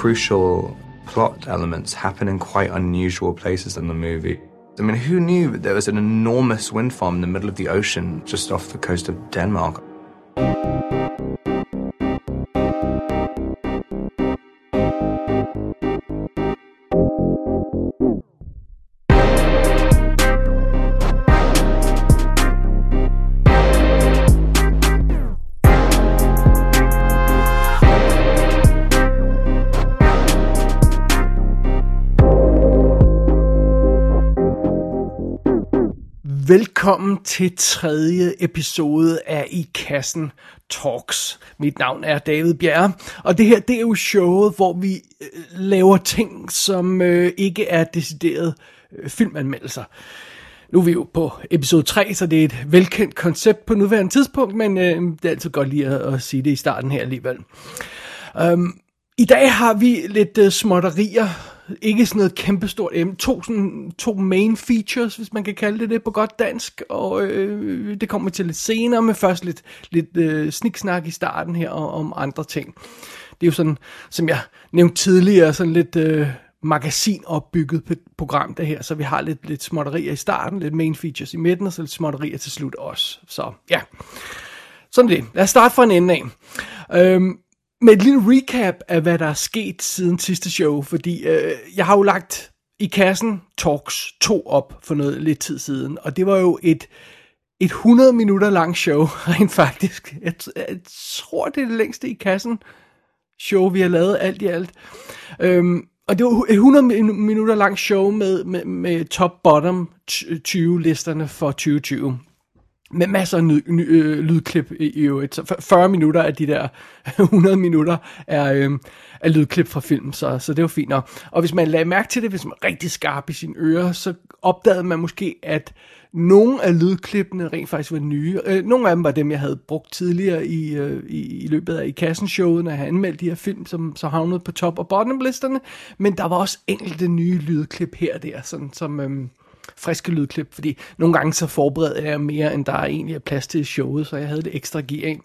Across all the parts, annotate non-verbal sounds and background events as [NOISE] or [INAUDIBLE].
crucial plot elements happen in quite unusual places in the movie. I mean, who knew that there was an enormous wind farm in the middle of the ocean just off the coast of Denmark? Velkommen til tredje episode af I Kassen Talks. Mit navn er David Bjerre, og det her det er jo showet, hvor vi øh, laver ting, som øh, ikke er decideret øh, filmanmeldelser. Nu er vi jo på episode 3, så det er et velkendt koncept på nuværende tidspunkt, men øh, det er altid godt lige at, at sige det i starten her alligevel. Um, I dag har vi lidt øh, småtterier ikke sådan noget kæmpestort emne. To, sådan, to main features, hvis man kan kalde det det på godt dansk, og øh, det kommer til lidt senere, men først lidt, lidt øh, sniksnak i starten her om, om andre ting. Det er jo sådan, som jeg nævnte tidligere, sådan lidt øh, magasinopbygget program det her, så vi har lidt, lidt småtterier i starten, lidt main features i midten, og så lidt småtterier til slut også. Så ja, sådan det. Lad os starte fra en ende af. Øhm, med et lille recap af, hvad der er sket siden sidste show, fordi øh, jeg har jo lagt i kassen Talks 2 op for noget lidt tid siden, og det var jo et, et 100 minutter langt show, [LAUGHS] rent faktisk. Jeg, jeg tror, det er det længste i kassen show, vi har lavet alt i alt. Øhm, og det var et 100 minutter langt show med, med, med top-bottom 20 listerne for 2020 med masser af ny, ny, øh, lydklip i, i øvrigt. Så 40 minutter af de der [LAUGHS] 100 minutter er, øh, er lydklip fra film, så, så det var fint nok. Og hvis man lagde mærke til det, hvis man er rigtig skarp i sine ører, så opdagede man måske, at nogle af lydklippene rent faktisk var nye. Øh, nogle af dem var dem, jeg havde brugt tidligere i, øh, i, i løbet af i kassen-showet, når jeg havde anmeldt de her film, som så havnede på top- og bottom-listerne. Men der var også enkelte nye lydklip her og der, sådan, som... Øh, friske lydklip, fordi nogle gange så forbereder jeg mere, end der er egentlig er plads til i showet, så jeg havde det ekstra gear ind.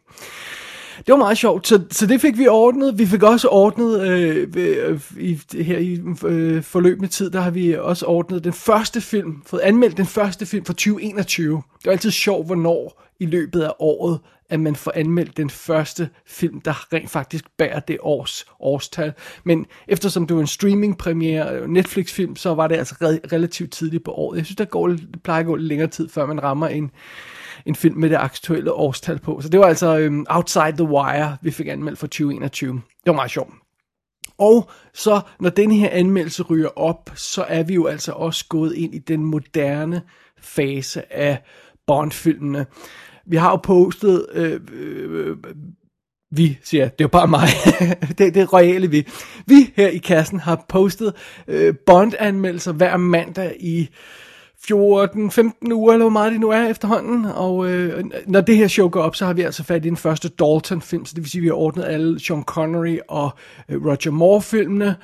Det var meget sjovt, så, så det fik vi ordnet. Vi fik også ordnet, øh, øh, i, her i øh, forløbende tid, der har vi også ordnet den første film, fået anmeldt den første film for 2021. Det er altid sjovt, hvornår i løbet af året, at man får anmeldt den første film, der rent faktisk bærer det års årstal. Men eftersom det var en streaming-premiere, øh, Netflix-film, så var det altså re- relativt tidligt på året. Jeg synes, der går, det plejer at gå lidt længere tid, før man rammer en, en film med det aktuelle årstal på. Så det var altså um, Outside the Wire, vi fik anmeldt for 2021. Det var meget sjovt. Og så, når den her anmeldelse ryger op, så er vi jo altså også gået ind i den moderne fase af Bond-filmene. Vi har jo postet, øh, øh, vi siger, det er jo bare mig, [LAUGHS] det, det er royale vi. Vi her i kassen har postet øh, Bond-anmeldelser hver mandag i 14-15 uger, eller hvor meget det nu er efterhånden. Og øh, når det her show går op, så har vi altså fat i den første Dalton-film, så det vil sige, at vi har ordnet alle Sean Connery og øh, Roger Moore-filmene.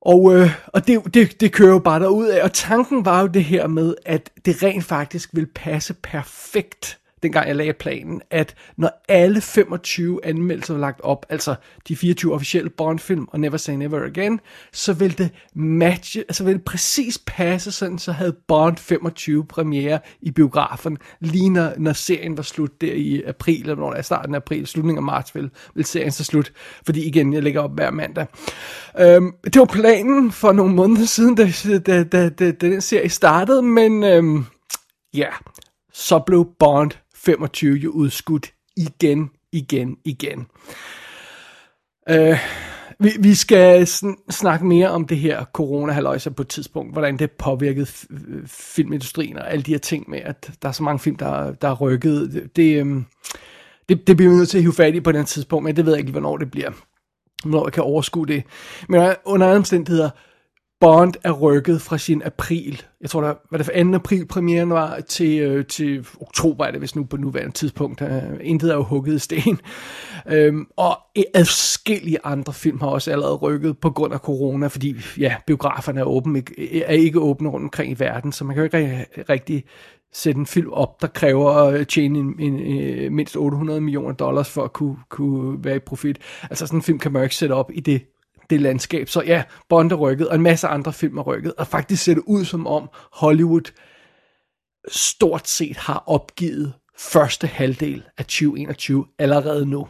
Og, øh, og det, det, det kører jo bare derud af. Og tanken var jo det her med, at det rent faktisk vil passe perfekt dengang jeg lagde planen, at når alle 25 anmeldelser var lagt op, altså de 24 officielle Bond-film og Never Say Never Again, så ville det matche, altså ville det præcis passe sådan, så havde Bond 25 premiere i biografen, lige når, når serien var slut der i april, eller når det er starten af april, slutningen af marts, vil, vil serien så slut, fordi igen, jeg lægger op hver mandag. Øhm, det var planen for nogle måneder siden, da, da, da, da, da den serie startede, men øhm, ja, så blev Bond 25 jo udskudt igen, igen, igen. Øh, vi, vi skal sn- snakke mere om det her corona på et tidspunkt, hvordan det påvirkede filmindustrien og alle de her ting med, at der er så mange film, der, der er rykket. Det, det, øhm, det, det bliver vi nødt til at hive fat i på den tidspunkt, men det ved jeg ikke, hvornår det bliver. Hvornår jeg kan overskue det. Men under alle omstændigheder, Bond er rykket fra sin april, jeg tror, der var det for 2. april premieren var, til, øh, til oktober er det hvis nu på nuværende tidspunkt. Øh, intet er jo hugget i sten. Øhm, og adskillige andre film har også allerede rykket på grund af corona, fordi ja, biograferne er, åben, er ikke åbne rundt omkring i verden, så man kan jo ikke rigtig sætte en film op, der kræver at tjene en, en, en, mindst 800 millioner dollars for at kunne, kunne være i profit. Altså sådan en film kan man jo ikke sætte op i det det landskab. Så ja, Bond er rykket, og en masse andre film er rykket, og faktisk ser det ud som om Hollywood stort set har opgivet første halvdel af 2021 allerede nu.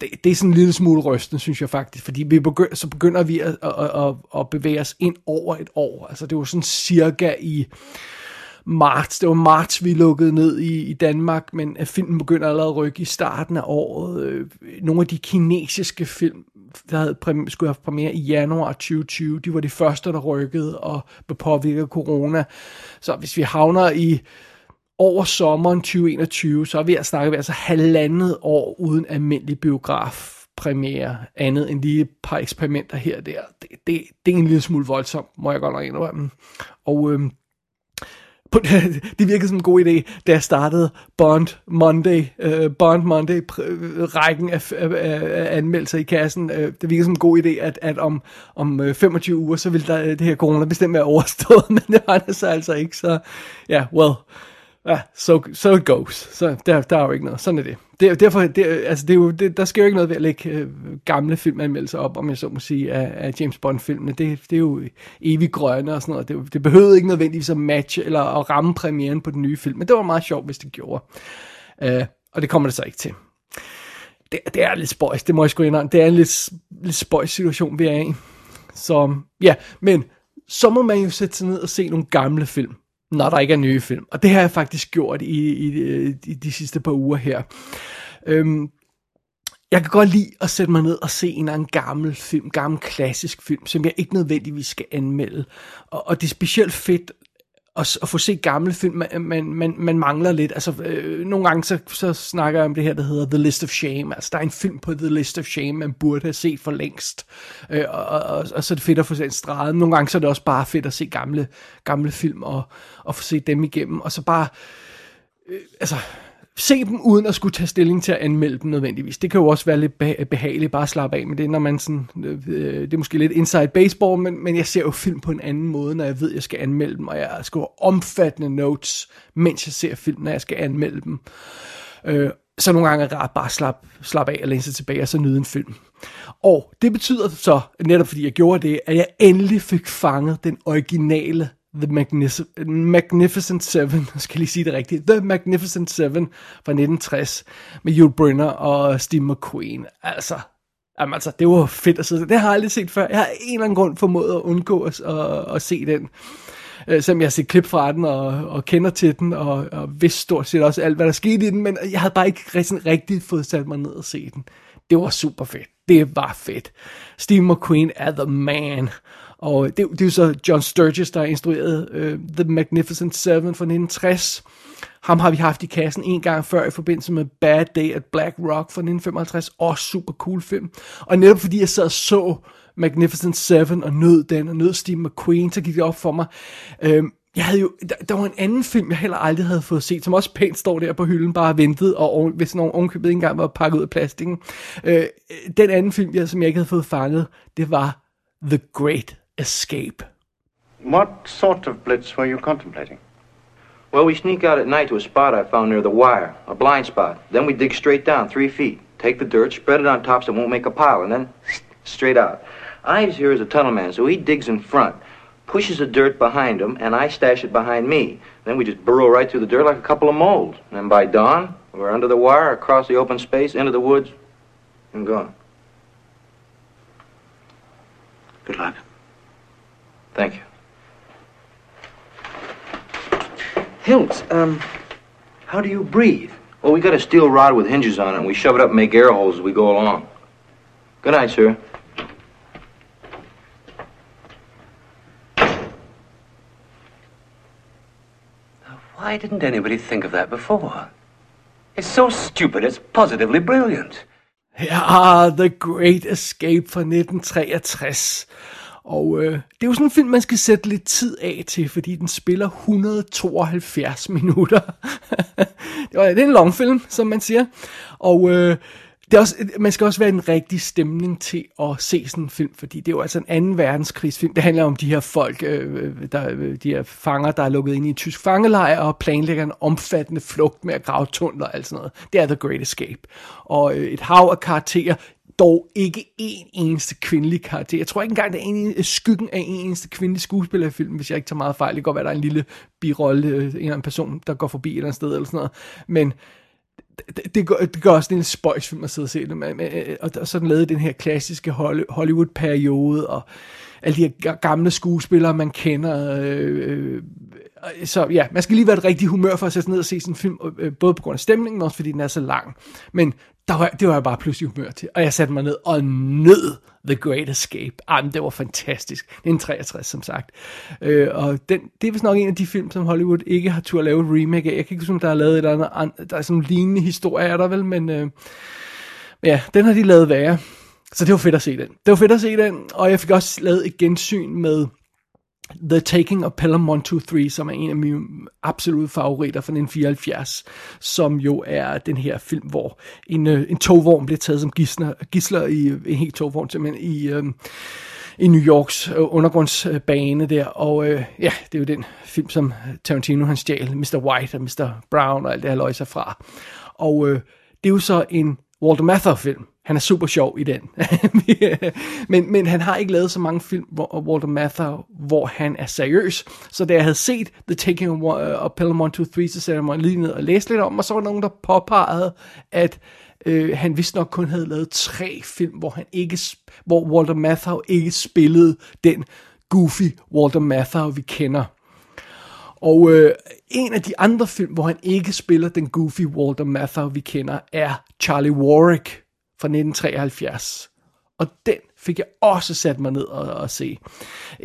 Det, det er sådan en lille smule rystende, synes jeg faktisk, fordi vi begynder, så begynder vi at, at, at, at bevæge os ind over et år. Altså det var sådan cirka i marts, det var marts, vi lukkede ned i, i Danmark, men filmen begynder allerede at rykke i starten af året. Øh, nogle af de kinesiske film, der havde præm- skulle have premiere i januar 2020, de var de første, der rykkede og blev påvirket af corona. Så hvis vi havner i over sommeren 2021, så er vi at snakke altså halvandet år uden almindelig biograf premiere, andet end lige et par eksperimenter her og der. Det, det, det er en lille smule voldsomt, må jeg godt nok indrømme. Og øhm, [LAUGHS] det virkede som en god idé, da jeg startede Bond Monday, uh, Bond Monday øh, rækken af, af, af anmeldelser i kassen. Uh, det virkede som en god idé, at, at om, om 25 uger, så ville der, det her corona bestemt være overstået, [LAUGHS] men det var det så altså ikke. Så ja, yeah, well, ja, so, so it goes. Så der, der er jo ikke noget. Sådan er det. det derfor, det, altså det er jo, det, der sker jo ikke noget ved at lægge øh, gamle filmanmeldelser op, om jeg så må sige, af, af James Bond-filmene. Det, det er jo evig grønne og sådan noget. Det, det behøvede ikke nødvendigvis at matche eller at ramme premieren på den nye film, men det var meget sjovt, hvis det gjorde. Øh, og det kommer det så ikke til. Det, det er lidt spøjs, det må jeg sgu indrømme. Det er en lidt, lidt spøjs situation, vi er i. Så ja, men så må man jo sætte sig ned og se nogle gamle film når der ikke er nye film. Og det har jeg faktisk gjort i, i, i de sidste par uger her. Øhm, jeg kan godt lide at sætte mig ned og se en eller anden gammel film, gammel klassisk film, som jeg ikke nødvendigvis skal anmelde. Og, og det er specielt fedt at, at få set gamle film, man, man, man, man mangler lidt. Altså, øh, nogle gange så, så snakker jeg om det her, der hedder The List of Shame. Altså, der er en film på The List of Shame, man burde have set for længst. Øh, og, og, og, så er det fedt at få set en strade. Nogle gange så er det også bare fedt at se gamle, gamle film og, og få set dem igennem. Og så bare... Øh, altså, se dem uden at skulle tage stilling til at anmelde dem nødvendigvis. Det kan jo også være lidt behageligt bare at slappe af med det, når man sådan, øh, det er måske lidt inside baseball, men, men jeg ser jo film på en anden måde, når jeg ved, at jeg skal anmelde dem, og jeg skriver omfattende notes, mens jeg ser film, når jeg skal anmelde dem. Øh, så nogle gange er det rart bare at slappe, slappe af og læne sig tilbage og så nyde en film. Og det betyder så, netop fordi jeg gjorde det, at jeg endelig fik fanget den originale The Magnific- Magnificent Seven, [LAUGHS] skal lige sige det rigtigt, The Magnificent Seven fra 1960 med Yul Brynner og Steve McQueen. Altså, jamen altså, det var fedt at sidde Det har jeg aldrig set før. Jeg har en eller anden grund formået at undgå at, at, at se den. Øh, selvom jeg har set klip fra den og, og kender til den, og, og vidste stort set også alt, hvad der skete i den, men jeg havde bare ikke rigtig, rigtig fået sat mig ned og se den. Det var super fedt. Det var fedt. Steve McQueen er the man. Og det, det er jo så John Sturges, der har instrueret uh, The Magnificent Seven fra 1960. Ham har vi haft i kassen en gang før i forbindelse med Bad Day at Black Rock fra 1955. Også super cool film. Og netop fordi jeg sad og så Magnificent Seven og nød den, og nød Steve McQueen, så gik det op for mig. Uh, jeg havde jo, der, der var en anden film, jeg heller aldrig havde fået set, som også pænt står der på hylden, bare ventet, og hvis nogen ovenkøbet ikke engang var pakket ud af plastikken. Uh, den anden film, jeg, som jeg ikke havde fået fanget, det var The Great escape. What sort of blitz were you contemplating? Well, we sneak out at night to a spot I found near the wire, a blind spot. Then we dig straight down, three feet. Take the dirt, spread it on top so it won't make a pile, and then [SNIFFS] straight out. Ives here is a tunnel man, so he digs in front, pushes the dirt behind him, and I stash it behind me. Then we just burrow right through the dirt like a couple of moles. And by dawn, we're under the wire, across the open space, into the woods, and gone. Good luck. Thank you. Hilt, um, how do you breathe? Well, we got a steel rod with hinges on it, and we shove it up and make air holes as we go along. Good night, sir. Now, Why didn't anybody think of that before? It's so stupid, it's positively brilliant. Her er The Great Escape fra 1963. Og øh, det er jo sådan en film, man skal sætte lidt tid af til, fordi den spiller 172 minutter. [LAUGHS] det, var, er en long film, som man siger. Og øh, det er også, man skal også være en rigtig stemning til at se sådan en film, fordi det er jo altså en anden verdenskrigsfilm. Det handler om de her folk, øh, øh der, øh, de her fanger, der er lukket ind i en tysk fangelejr og planlægger en omfattende flugt med at grave tunneler og alt sådan noget. Det er The Great Escape. Og øh, et hav af karakterer, dog ikke en eneste kvindelig karakter. Jeg tror ikke engang, der er en, øh, skyggen af en eneste kvindelig skuespiller i filmen, hvis jeg ikke tager meget fejl. Det kan godt være, der er en lille birolle, øh, en eller anden person, der går forbi et eller andet sted eller sådan noget. Men det, det, gør, det gør også en spøjs film at sidde og se det. med, øh, og, og så lavet den her klassiske Hollywood-periode, og alle de her gamle skuespillere, man kender. Øh, øh, så ja, man skal lige være et rigtig humør for at sætte sig ned og se sådan en film, øh, både på grund af stemningen, men også fordi den er så lang. Men der var, det var jeg bare pludselig humør til. Og jeg satte mig ned og nød The Great Escape. Jamen, det var fantastisk. Det er en 63, som sagt. Øh, og den, det er vist nok en af de film, som Hollywood ikke har tur at lave et remake af. Jeg kan ikke huske, om der er lavet et eller andet, der er sådan en lignende historie, er der vel, men øh, ja, den har de lavet værre. Så det var fedt at se den. Det var fedt at se den, og jeg fik også lavet et gensyn med The Taking of Pelham 123, som er en af mine absolutte favoritter fra 1974, som jo er den her film, hvor en, øh, en togvogn bliver taget som gisler, gisler i en helt togvogn, simpelthen i, øh, i New Yorks øh, undergrundsbane der, og øh, ja, det er jo den film, som Tarantino han stjal, Mr. White og Mr. Brown og alt det her løg sig fra. Og øh, det er jo så en Walter Matthau film, han er super sjov i den. [LAUGHS] men, men han har ikke lavet så mange film, hvor Walter Matthau, hvor han er seriøs. Så da jeg havde set The Taking of uh, Pelham 1, 2, 3, så satte jeg mig lige ned og læste lidt om, og så var der nogen, der påpegede, at øh, han vist nok kun havde lavet tre film, hvor, han ikke, hvor Walter Matthau ikke spillede den goofy Walter Matthau, vi kender. Og øh, en af de andre film, hvor han ikke spiller den goofy Walter Matthau, vi kender, er Charlie Warwick fra 1973. Og den fik jeg også sat mig ned og, og se.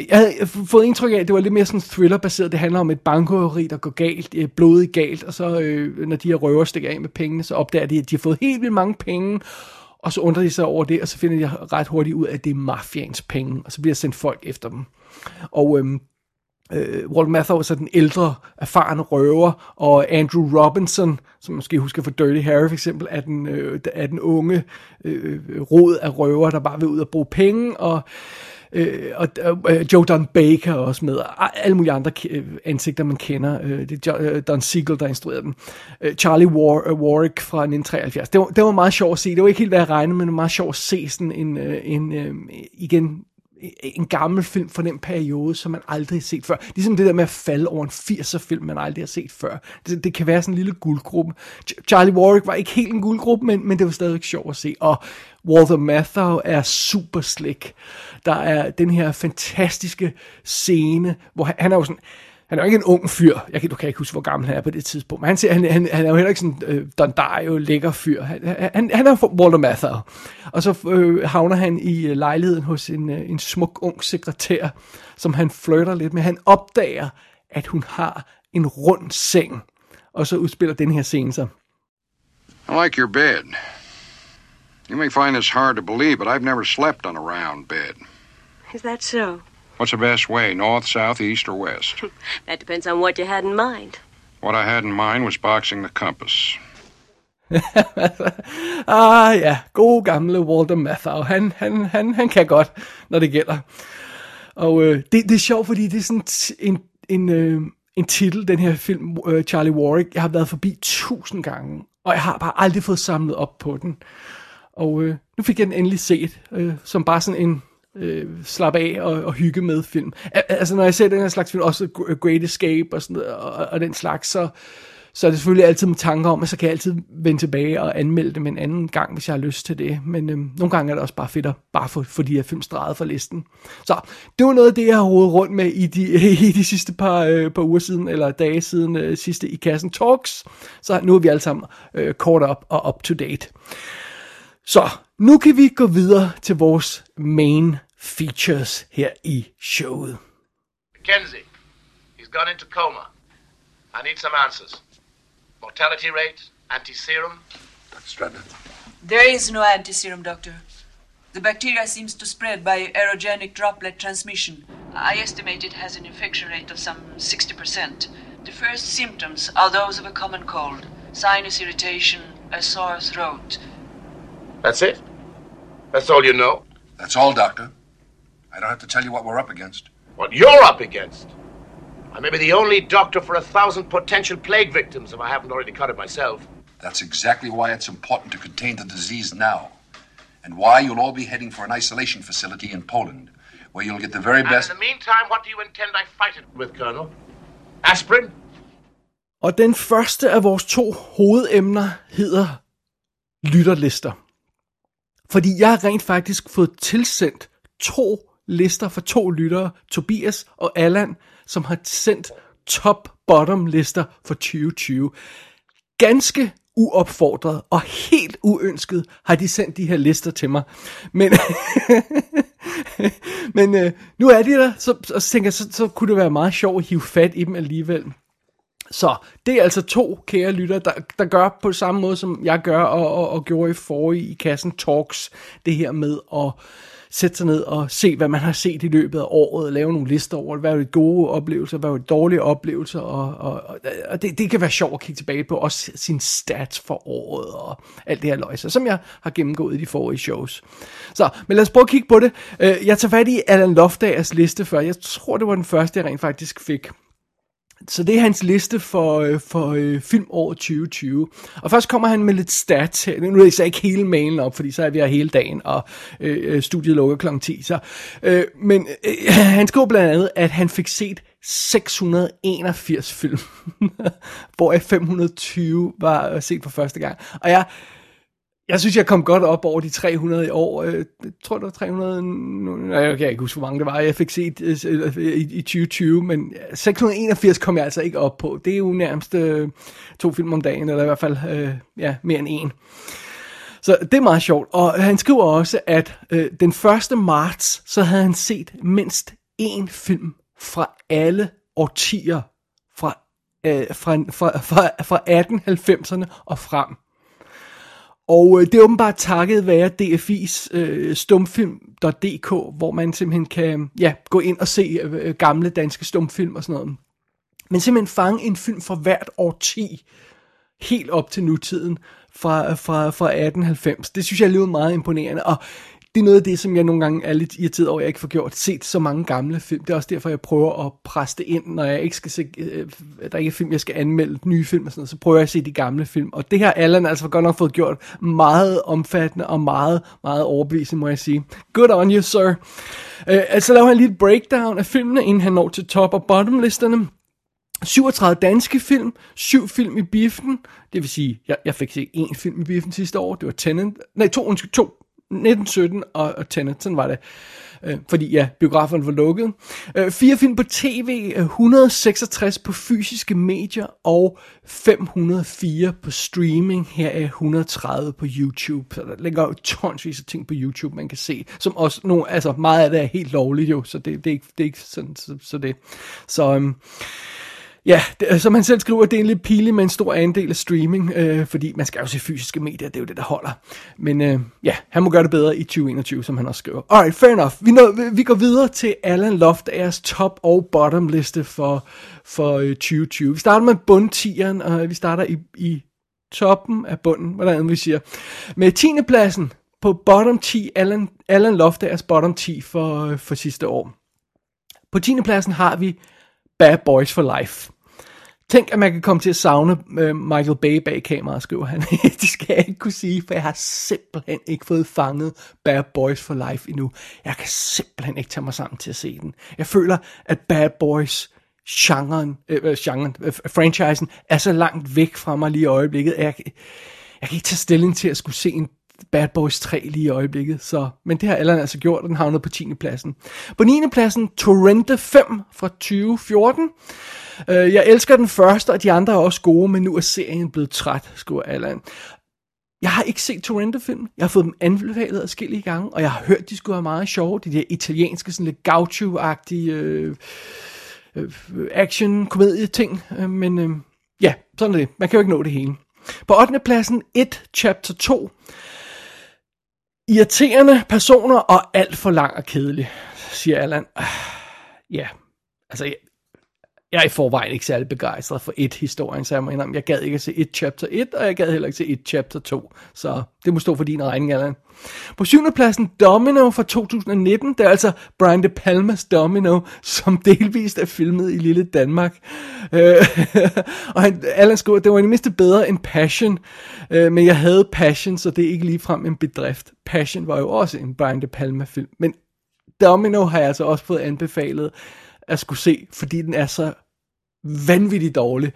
Jeg havde fået indtryk af, at det var lidt mere sådan thriller-baseret. Det handler om et bankrøveri, der går galt, øh, blodigt galt, og så øh, når de her røver stikker af med pengene, så opdager de, at de har fået helt vildt mange penge, og så undrer de sig over det, og så finder de ret hurtigt ud af, at det er mafians penge, og så bliver sendt folk efter dem. Og øhm, øh, Walt Matthau er så den ældre, erfarne røver, og Andrew Robinson, som måske husker fra Dirty Harry for eksempel, er den, øh, er den unge øh, rod af røver, der bare vil ud og bruge penge, og Øh, og øh, Joe Don Baker også med, og alle mulige andre øh, ansigter, man kender. Øh, det er øh, Don Siegel, der instruerede dem. Øh, Charlie War, uh, Warwick fra 1973. Det var, det var meget sjovt at se. Det var ikke helt, hvad jeg regnede, men det var meget sjovt at se sådan en, øh, en, en igen, Øh, en gammel film fra den periode, som man aldrig har set før. Ligesom det der med at falde over en 80'er film, man aldrig har set før. Det, det kan være sådan en lille guldgruppe. Charlie Warwick var ikke helt en guldgruppe, men, men det var stadig sjovt at se. Og Walter Matthau er super slick. Der er den her fantastiske scene, hvor han, han er jo sådan han er jo ikke en ung fyr. Jeg kan, du kan ikke huske, hvor gammel han er på det tidspunkt. Men han, siger, han, han, han er jo heller ikke sådan øh, Don Dario lækker fyr. Han, han, han er Walter Matthau. Og så øh, havner han i øh, lejligheden hos en, øh, en smuk ung sekretær, som han flytter lidt med. Han opdager, at hun har en rund seng. Og så udspiller den her scene sig. I like your bed. You may find this hard to believe, but I've never slept on a round bed. Is that so? What's the best way, north, south, east, or west? [LAUGHS] that depends on what you had in mind. What I had in mind was boxing the compass. [LAUGHS] ah ja, god gamle Walter Matthau. Han, han, han, han kan godt, når det gælder. Og øh, det, det er sjovt, fordi det er sådan en, en, øh, en titel, den her film, øh, Charlie Warwick, jeg har været forbi tusind gange, og jeg har bare aldrig fået samlet op på den. Og øh, nu fik jeg den endelig set, øh, som bare sådan en øh, slappe af og, og hygge med film. Altså når jeg ser den her slags film, også Great Escape og, sådan noget, og, og den slags, så, så er det selvfølgelig altid med tanker om, at så kan jeg altid vende tilbage og anmelde dem en anden gang, hvis jeg har lyst til det. Men øh, nogle gange er det også bare fedt at bare få, få de her film streget fra listen. Så det var noget af det, jeg har rodet rundt med i de, [LAUGHS] i de sidste par, øh, par uger siden, eller dage siden øh, sidste i kassen Talks. Så nu er vi alle sammen øh, caught up og up to date. Så nu kan vi gå videre til vores main features her i showet. Mackenzie, he's gone into coma. I need some answers. Mortality rate, anti-serum. Dr. Stratton. There is no anti-serum, Doctor. The bacteria seems to spread by aerogenic droplet transmission. I estimate it has an infection rate of some 60%. The first symptoms are those of a common cold, sinus irritation, a sore throat, that's it? That's all you know? That's all, Doctor. I don't have to tell you what we're up against. What you're up against? I may be the only doctor for a thousand potential plague victims if I haven't already cut it myself. That's exactly why it's important to contain the disease now. and why you'll all be heading for an isolation facility in Poland, where you'll get the very And best. in the meantime, what do you intend I fight it with, Colonel? Aspirin? Og den første af vores to hovedemner hedder lytterlister. Fordi jeg har rent faktisk fået tilsendt to lister fra to lyttere, Tobias og Allan, som har sendt top-bottom lister for 2020. Ganske uopfordret og helt uønsket har de sendt de her lister til mig. Men, [LAUGHS] men øh, nu er de der, så, så, så tænker jeg, så, så kunne det være meget sjovt at hive fat i dem alligevel. Så det er altså to kære lytter, der, der gør på samme måde, som jeg gør og, og, og gjorde i forrige i kassen Talks, det her med at sætte sig ned og se, hvad man har set i løbet af året, og lave nogle lister over, hvad var det gode oplevelser, hvad var det dårlige oplevelser, og, og, og, og det, det kan være sjovt at kigge tilbage på, også sin stats for året, og alt det her løjse, som jeg har gennemgået i de forrige shows. Så, men lad os prøve at kigge på det. Øh, jeg tager fat i Alan Loftagers liste før, jeg tror, det var den første, jeg rent faktisk fik. Så det er hans liste for, øh, for øh, filmåret 2020. Og først kommer han med lidt stats her. Nu læser jeg ikke hele mailen op, fordi så er vi her hele dagen, og øh, øh studiet lukker kl. 10. Så, øh, men øh, han skriver blandt andet, at han fik set 681 film, [LAUGHS] hvor 520 var øh, set for første gang. Og jeg, jeg synes, jeg kom godt op over de 300 i år. Jeg tror, det var 300... nej, Jeg kan ikke huske, hvor mange det var. Jeg fik set øh, øh, i, i 2020, men 681 kom jeg altså ikke op på. Det er jo nærmest øh, to film om dagen, eller i hvert fald øh, ja, mere end en. Så det er meget sjovt. Og han skriver også, at øh, den 1. marts, så havde han set mindst én film fra alle årtier fra, øh, fra, fra, fra, fra 1890'erne og frem. Og øh, det er åbenbart takket være DFI's øh, stumfilm.dk, hvor man simpelthen kan ja, gå ind og se øh, øh, gamle danske stumfilm og sådan noget. Men simpelthen fange en film fra hvert årti, helt op til nutiden, fra, øh, fra, fra 1890. Det synes jeg lyder meget imponerende, og det er noget af det, som jeg nogle gange er lidt irriteret over, at jeg ikke får gjort, set så mange gamle film. Det er også derfor, jeg prøver at presse det ind, når jeg ikke skal se, øh, der ikke er film, jeg skal anmelde, nye film og sådan noget, så prøver jeg at se de gamle film. Og det her Allan altså godt nok fået gjort meget omfattende og meget, meget overbevisende, må jeg sige. Good on you, sir. Øh, altså laver han lige et breakdown af filmene, inden han når til top- og bottom-listerne. 37 danske film, 7 film i biffen, det vil sige, jeg, jeg fik set en film i biffen sidste år, det var Tenant, nej, to, undskyld, to, 1917 og, og Tenet, sådan var det. Øh, fordi ja, biograferne var lukket. Øh, fire film på tv, 166 øh, på fysiske medier og 504 på streaming. Her er 130 på YouTube. Så der ligger jo tonsvis af ting på YouTube, man kan se. Som også, nogle, altså meget af det er helt lovligt jo, så det, det, er, ikke, det er ikke sådan, så, så det. Så Øh, Ja, det, øh, som han selv skriver, det er en lidt pile med en stor andel af streaming, øh, fordi man skal jo se fysiske medier, det er jo det, der holder. Men øh, ja, han må gøre det bedre i 2021, som han også skriver. Alright, fair enough. Vi, når, vi- går videre til Alan Loftagers top og bottom liste for, for øh, 2020. Vi starter med bundtieren, og vi starter i, i toppen af bunden, hvordan vi siger. Med 10. pladsen på bottom 10, Alan, Alan Loftagers bottom 10 for, øh, for sidste år. På 10. pladsen har vi Bad Boys for Life. Tænk, at man kan komme til at savne øh, Michael Bay bag kameraet, skriver han. [LAUGHS] det skal jeg ikke kunne sige, for jeg har simpelthen ikke fået fanget Bad Boys for Life endnu. Jeg kan simpelthen ikke tage mig sammen til at se den. Jeg føler, at Bad Boys genren, øh, øh genren, øh, franchisen er så langt væk fra mig lige i øjeblikket. at Jeg, jeg kan ikke tage stilling til at skulle se en Bad Boys 3 lige i øjeblikket. Så, men det har Allan altså gjort, og den havnede på 10. pladsen. På 9. pladsen, Torrente 5 fra 2014. Øh, jeg elsker den første, og de andre er også gode, men nu er serien blevet træt, skriver Allan. Jeg har ikke set Torrente-film. Jeg har fået dem anbefalet adskillige gange, og jeg har hørt, de skulle være meget sjove. De der italienske, sådan lidt gaucho-agtige øh, øh, action-komedie-ting. Øh, men øh, ja, sådan er det. Man kan jo ikke nå det hele. På 8. pladsen, 1 Chapter 2. Irriterende personer og alt for lang og kedelig, siger Allan. Ah, ja, altså jeg, er i forvejen ikke særlig begejstret for et historien, så jeg må indrømme, jeg gad ikke at se et chapter 1, og jeg gad heller ikke se et chapter 2. Så det må stå for din regning, Allan. På syvende pladsen Domino fra 2019. Det er altså Brian De Palmas Domino, som delvist er filmet i lille Danmark. Øh, [LAUGHS] og han, Allan skriver, det var i det mindste bedre end Passion, øh, men jeg havde Passion, så det er ikke ligefrem en bedrift. Passion var jo også en Brian De Palma film, men Domino har jeg altså også fået anbefalet at skulle se, fordi den er så vanvittigt dårlig.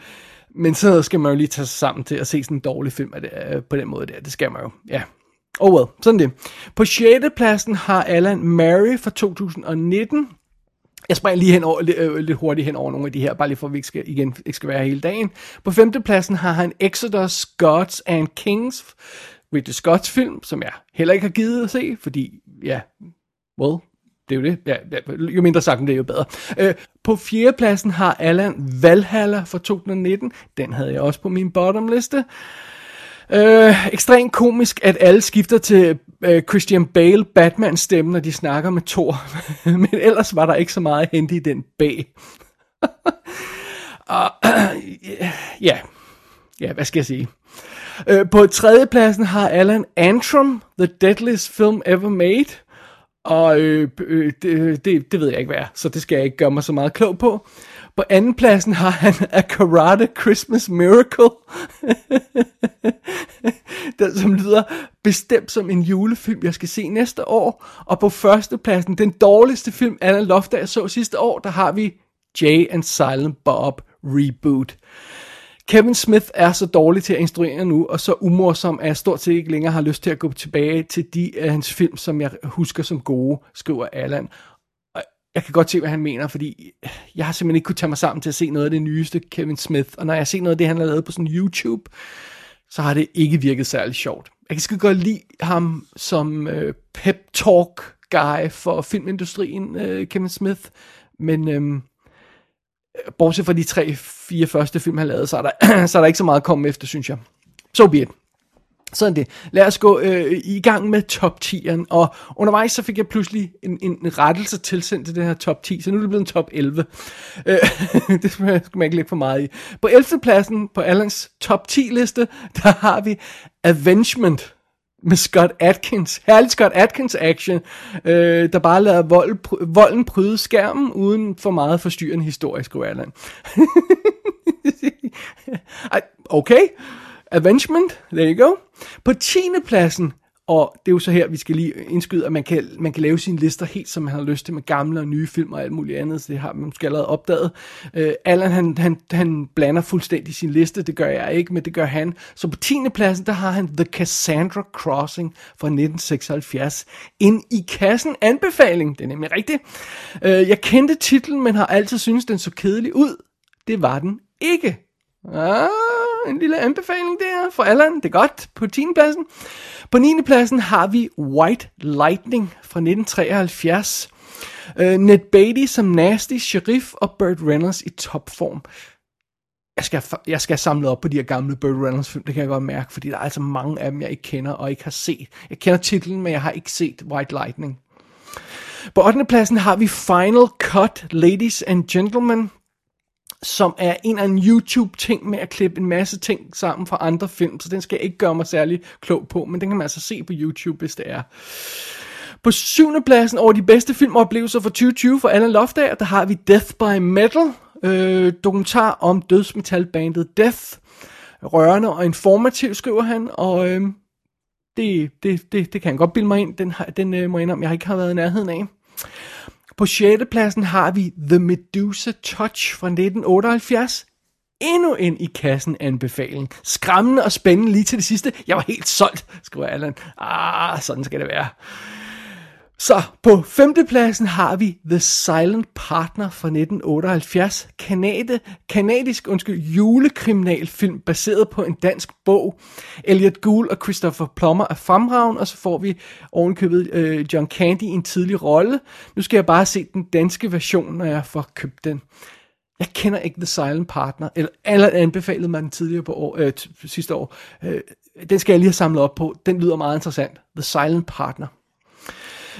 Men så skal man jo lige tage sig sammen til at se sådan en dårlig film af det, øh, på den måde der. Det skal man jo, ja. Oh well, sådan det. På 6. pladsen har Alan Mary fra 2019. Jeg springer lige hen over, lidt, øh, lidt hurtigt hen over nogle af de her, bare lige for at vi ikke skal, igen, ikke skal være hele dagen. På 5. pladsen har han Exodus, Gods and Kings, Ridley Scotts film, som jeg heller ikke har givet at se, fordi, ja, well, det er jo det. Ja, jo mindre sagt det er jo bedre. Øh, på fjerdepladsen har Alan Valhalla fra 2019. Den havde jeg også på min bottomliste. Øh, ekstremt komisk, at alle skifter til øh, Christian Bale Batman stemme, når de snakker med Thor. [LAUGHS] Men ellers var der ikke så meget at hente i den bag. [LAUGHS] Og, [CLEARS THROAT] ja, ja, hvad skal jeg sige? Øh, på tredjepladsen har Alan Antrim, The Deadliest Film Ever Made. Og øh, øh, det, det, det ved jeg ikke hvad er, så det skal jeg ikke gøre mig så meget klog på. På anden pladsen har han A Karate Christmas Miracle, [LAUGHS] den som lyder bestemt som en julefilm, jeg skal se næste år. Og på første pladsen, den dårligste film, Anna jeg så sidste år, der har vi Jay and Silent Bob Reboot. Kevin Smith er så dårlig til at instruere nu, og så umorsom, at jeg stort set ikke længere har lyst til at gå tilbage til de af hans film, som jeg husker som gode, skriver Allan. Og jeg kan godt se, hvad han mener, fordi jeg har simpelthen ikke kunne tage mig sammen til at se noget af det nyeste Kevin Smith. Og når jeg ser noget af det, han har lavet på sådan YouTube, så har det ikke virket særlig sjovt. Jeg kan skide godt lide ham som øh, pep talk guy for filmindustrien, øh, Kevin Smith, men... Øh, bortset fra de tre, fire første film, han lavede, så er der, [CLEARS THROAT] så er der ikke så meget at komme efter, synes jeg. So be it. Sådan det. Lad os gå øh, i gang med top 10'eren, og undervejs så fik jeg pludselig en, en rettelse tilsendt til den her top 10, så nu er det blevet en top 11. Øh, [LAUGHS] det skal man, ikke lægge for meget i. På 11. pladsen på Allens top 10 liste, der har vi Avengement med Scott Atkins. Herlig Scott Atkins action, øh, der bare lader vold, pr- volden bryde skærmen, uden for meget forstyrrende historisk Erland. [LAUGHS] okay, Avengement, there you go. På 10. pladsen og det er jo så her, vi skal lige indskyde, at man kan, man kan lave sine lister helt, som man har lyst til, med gamle og nye film og alt muligt andet, så det har man måske allerede opdaget. Øh, Allan, han, han, han blander fuldstændig sin liste, det gør jeg ikke, men det gør han. Så på 10. pladsen, der har han The Cassandra Crossing fra 1976. En i kassen anbefaling, det er nemlig rigtigt. Øh, jeg kendte titlen, men har altid syntes, den så kedelig ud. Det var den ikke. Ah, en lille anbefaling der for Allan. Det er godt på 10. pladsen. På 9. pladsen har vi White Lightning fra 1973. Uh, øh, Ned Beatty som Nasty Sheriff og Burt Reynolds i topform. Jeg skal, jeg skal samle op på de her gamle Burt Reynolds film, det kan jeg godt mærke, fordi der er altså mange af dem, jeg ikke kender og ikke har set. Jeg kender titlen, men jeg har ikke set White Lightning. På 8. pladsen har vi Final Cut, Ladies and Gentlemen som er en af en YouTube-ting med at klippe en masse ting sammen fra andre film, så den skal jeg ikke gøre mig særlig klog på, men den kan man altså se på YouTube, hvis det er. På syvende pladsen over de bedste filmoplevelser for 2020 for Alan Loftager, der har vi Death by Metal, øh, dokumentar om dødsmetalbandet Death. Rørende og informativ, skriver han, og øh, det, det, det, det kan jeg godt bilde mig ind. Den, den øh, må jeg indrømme, jeg ikke har været i nærheden af. På 6. pladsen har vi The Medusa Touch fra 1978. Endnu en i kassen anbefaling. Skræmmende og spændende lige til det sidste. Jeg var helt solgt, skriver Allan. Ah, sådan skal det være. Så på femtepladsen har vi The Silent Partner fra 1978, Kanade, kanadisk undskyld, julekriminalfilm baseret på en dansk bog. Elliot Gould og Christopher Plummer er fremragende, og så får vi ovenkøbet øh, John Candy i en tidlig rolle. Nu skal jeg bare se den danske version, når jeg får købt den. Jeg kender ikke The Silent Partner, eller alle anbefalede mig den tidligere på år, øh, sidste år. Øh, den skal jeg lige have samlet op på. Den lyder meget interessant. The Silent Partner.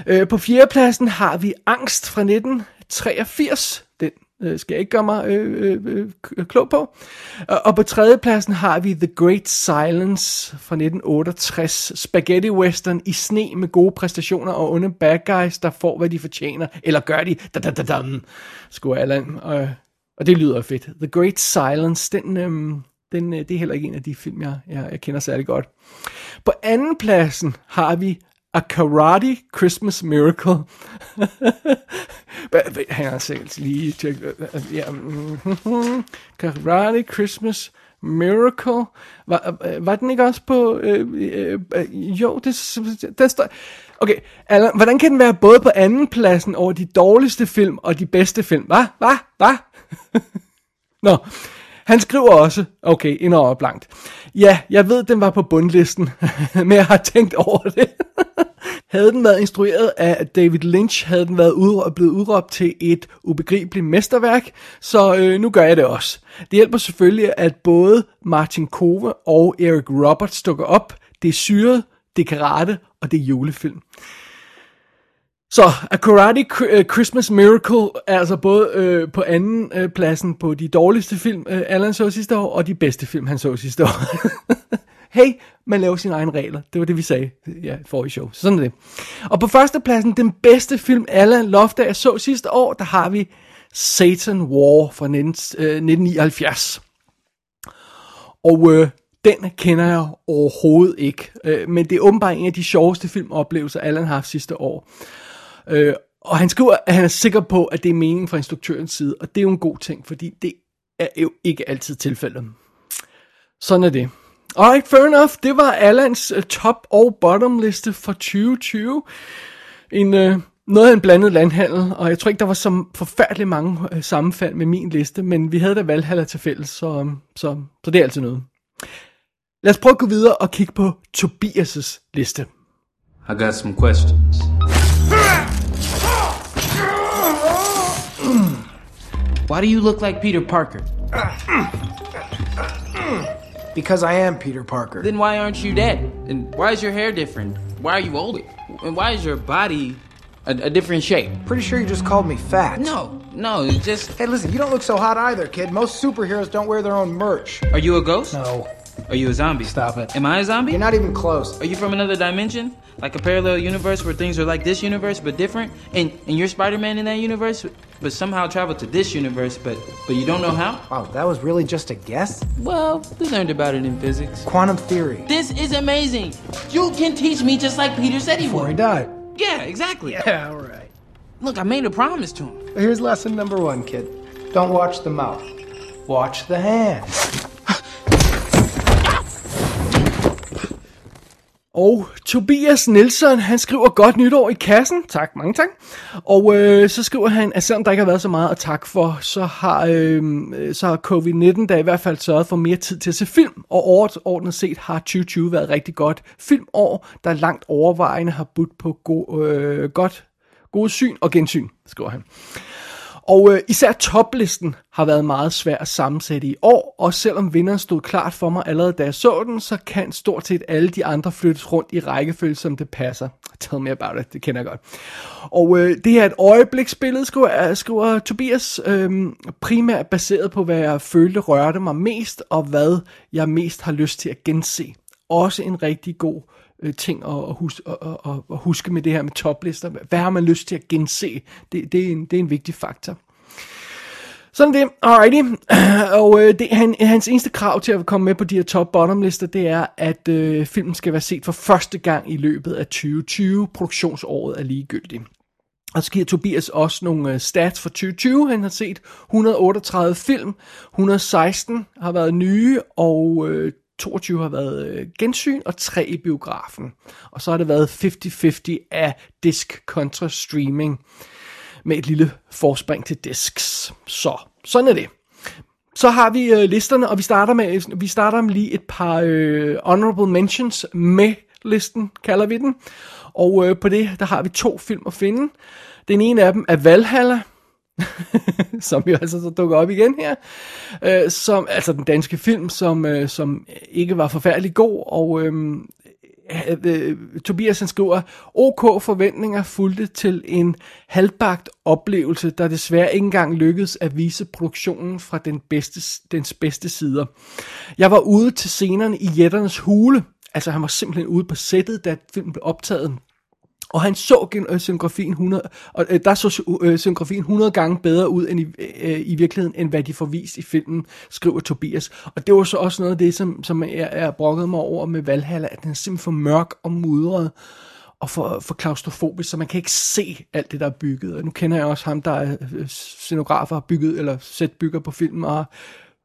Øh, på fjerdepladsen har vi Angst fra 1983. Den øh, skal jeg ikke gøre mig øh, øh, øh, øh, klog på. Og, og på tredjepladsen har vi The Great Silence fra 1968. Spaghetti western i sne med gode præstationer og onde bad guys, der får, hvad de fortjener. Eller gør de, da da da da skulle Allan. Og, og det lyder fedt. The Great Silence, den, øhm, den, øh, det er heller ikke en af de film, jeg, jeg, jeg kender særlig godt. På anden pladsen har vi A Karate Christmas Miracle. [LAUGHS] Han har selv lige tjek. Ja, mm-hmm. Karate Christmas Miracle. Var, øh, var den ikke også på... Øh, øh, øh, jo, det, det står... Okay, Alan, hvordan kan den være både på anden pladsen over de dårligste film og de bedste film? Hvad? Hvad? Hvad? [LAUGHS] Nå, han skriver også, okay, endnu blankt. Ja, jeg ved, den var på bundlisten, [LAUGHS] men jeg har tænkt over det. [LAUGHS] havde den været instrueret af David Lynch, havde den været ud, blevet udråbt til et ubegribeligt mesterværk, så øh, nu gør jeg det også. Det hjælper selvfølgelig, at både Martin Kove og Eric Roberts dukker op. Det er syret, det er karate, og det er julefilm. Så A Karate øh, Christmas Miracle er altså både øh, på anden øh, pladsen på de dårligste film, øh, Alan så sidste år, og de bedste film, han så sidste år. [LAUGHS] hey, man laver sine egne regler. Det var det, vi sagde ja, for i show. Sådan er det. Og på første pladsen, den bedste film, Alan Loftager så sidste år, der har vi Satan War fra 19, øh, 1979. Og øh, den kender jeg overhovedet ikke. Øh, men det er åbenbart en af de sjoveste filmoplevelser, Alan har haft sidste år. Øh, og han skriver, at han er sikker på, at det er meningen fra instruktørens side, og det er jo en god ting, fordi det er jo ikke altid tilfældet. Sådan er det. Alright, fair enough. Det var Allans øh, top og bottom liste for 2020. En, øh, noget af en blandet landhandel, og jeg tror ikke, der var så forfærdeligt mange øh, sammenfald med min liste, men vi havde da valghaller til fælles, så, øh, så, så det er altid noget. Lad os prøve at gå videre og kigge på Tobias' liste. I got some questions. Why do you look like Peter Parker? Because I am Peter Parker. Then why aren't you dead? And why is your hair different? Why are you older? And why is your body a, a different shape? Pretty sure you just called me fat. No, no, it's just. Hey, listen, you don't look so hot either, kid. Most superheroes don't wear their own merch. Are you a ghost? No. Are you a zombie? Stop it. Am I a zombie? You're not even close. Are you from another dimension? Like a parallel universe where things are like this universe but different? And and you're Spider-Man in that universe, but somehow travel to this universe, but but you don't know how? Wow, that was really just a guess? Well, we learned about it in physics. Quantum theory. This is amazing. You can teach me just like Peter said he Before would. Before he died. Yeah, exactly. [LAUGHS] Yeah, all right. Look, I made a promise to him. Here's lesson number one, kid. Don't watch the mouth. Watch the hand. Og Tobias Nielsen, han skriver godt nytår i kassen. Tak, mange tak. Og øh, så skriver han, at selvom der ikke har været så meget at takke for, så har, øhm, øh, så har covid-19 da i hvert fald sørget for mere tid til at se film. Og overordnet set har 2020 været rigtig godt filmår, der langt overvejende har budt på go, øh, godt, gode syn og gensyn, skriver han. Og øh, især toplisten har været meget svær at sammensætte i år, og selvom vinderen stod klart for mig allerede da jeg så den, så kan stort set alle de andre flyttes rundt i rækkefølge, som det passer. Tell me about it, det kender jeg godt. Og øh, det her er et øjebliksbillede, skriver, øh, skriver Tobias, øh, primært baseret på, hvad jeg følte rørte mig mest, og hvad jeg mest har lyst til at gense. Også en rigtig god øh, ting at, at, huske, at, at, at huske med det her med toplister. Hvad har man lyst til at gense? Det, det, er, en, det er en vigtig faktor. Sådan det, alrighty. [CLEARS THROAT] Og øh, det, han, hans eneste krav til at komme med på de her top-bottom lister, det er, at øh, filmen skal være set for første gang i løbet af 2020. Produktionsåret er ligegyldigt. Og så giver Tobias også nogle øh, stats for 2020. Han har set 138 film, 116 har været nye, og øh, 22 har været øh, gensyn, og 3 i biografen. Og så har det været 50-50 af disk kontra streaming, med et lille forspring til disks. Så, sådan er det. Så har vi øh, listerne, og vi starter med vi starter med lige et par øh, honorable mentions med listen, kalder vi den. Og øh, på det, der har vi to film at finde. Den ene af dem er Valhalla, [LAUGHS] som jo altså så dukker op igen her, øh, som, altså den danske film, som, øh, som ikke var forfærdelig god, og øhm, øh, øh, Tobias han skriver, OK forventninger fulgte til en halvbagt oplevelse, der desværre ikke engang lykkedes at vise produktionen fra den bedste, dens bedste sider. Jeg var ude til scenerne i Jætternes Hule, altså han var simpelthen ude på sættet, da filmen blev optaget. Og han så øh, scenografien 100, og øh, der så øh, scenografien 100 gange bedre ud end i, øh, i virkeligheden, end hvad de får vist i filmen, skriver Tobias. Og det var så også noget af det, som, som jeg er brokket mig over med Valhalla, at den er simpelthen for mørk og mudret og for, for klaustrofobisk, så man kan ikke se alt det, der er bygget. Og nu kender jeg også ham, der er scenografer, har bygget, eller sætbygger på filmen, og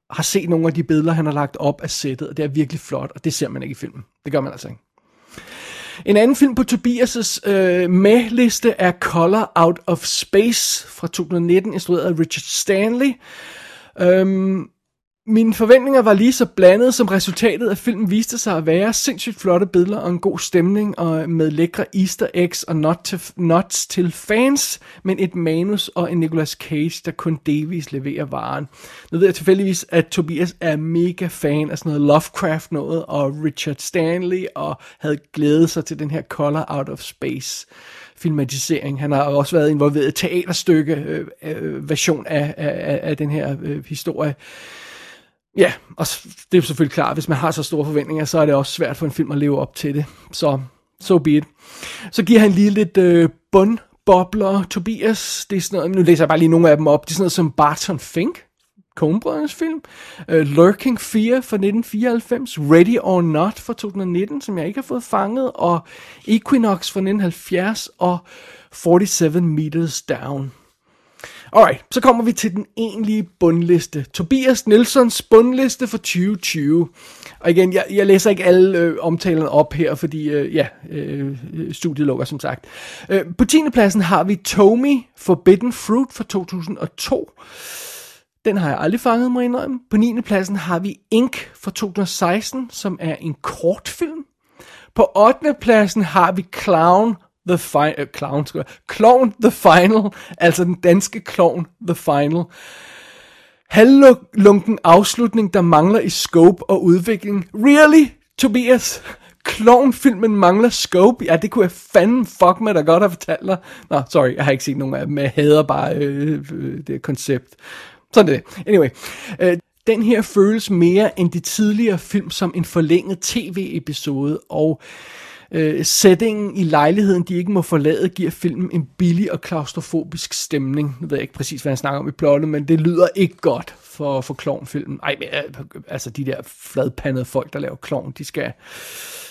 har set nogle af de billeder, han har lagt op af sættet, og det er virkelig flot, og det ser man ikke i filmen. Det gør man altså ikke. En anden film på Tobias' øh, med-liste er Color Out of Space fra 2019, instrueret af Richard Stanley. Øhm, mine forventninger var lige så blandede, som resultatet af filmen viste sig at være. Sindssygt flotte billeder og en god stemning, og med lækre easter eggs og not til, nuts til fans, men et manus og en Nicolas Cage, der kun delvis leverer varen. Nu ved jeg tilfældigvis, at Tobias er mega fan af sådan noget Lovecraft noget, og Richard Stanley, og havde glædet sig til den her Color Out of Space filmatisering. Han har også været involveret i teaterstykke øh, øh, version af, af, af den her øh, historie. Ja, og det er jo selvfølgelig klart, hvis man har så store forventninger, så er det også svært for en film at leve op til det. Så, so be it. Så giver han lige lidt øh, bundbobler. Tobias, det er sådan noget, nu læser jeg bare lige nogle af dem op. Det er sådan noget som Barton Fink, Coen film. Uh, Lurking Fear fra 1994. Ready or Not fra 2019, som jeg ikke har fået fanget. Og Equinox fra 1970. Og 47 Meters Down Alright, så kommer vi til den egentlige bundliste. Tobias Nilsons bundliste for 2020. Og igen, jeg, jeg læser ikke alle øh, omtalerne op her, fordi øh, ja, øh, studiet lukker som sagt. Øh, på 10. pladsen har vi Tommy Forbidden Fruit fra 2002. Den har jeg aldrig fanget mig indrømme. På 9. pladsen har vi Ink fra 2016, som er en kortfilm. På 8. pladsen har vi Clown The Final, uh, øh, Clown, Clown The Final, altså den danske Clown The Final. Halvlunken afslutning, der mangler i scope og udvikling. Really, Tobias? Clown-filmen mangler scope? Ja, det kunne jeg fandme fuck med, der godt har fortalt dig. Nå, sorry, jeg har ikke set nogen af dem. Jeg hader bare øh, øh, det koncept. Sådan det. Anyway. Øh, den her føles mere end de tidligere film som en forlænget tv-episode, og øh, Øh, settingen i lejligheden, de ikke må forlade, giver filmen en billig og klaustrofobisk stemning. Nu ved jeg ikke præcis, hvad han snakker om i plottet, men det lyder ikke godt for, for klovnfilmen. Ej, men, øh, altså de der fladpandede folk, der laver klovn, de skal...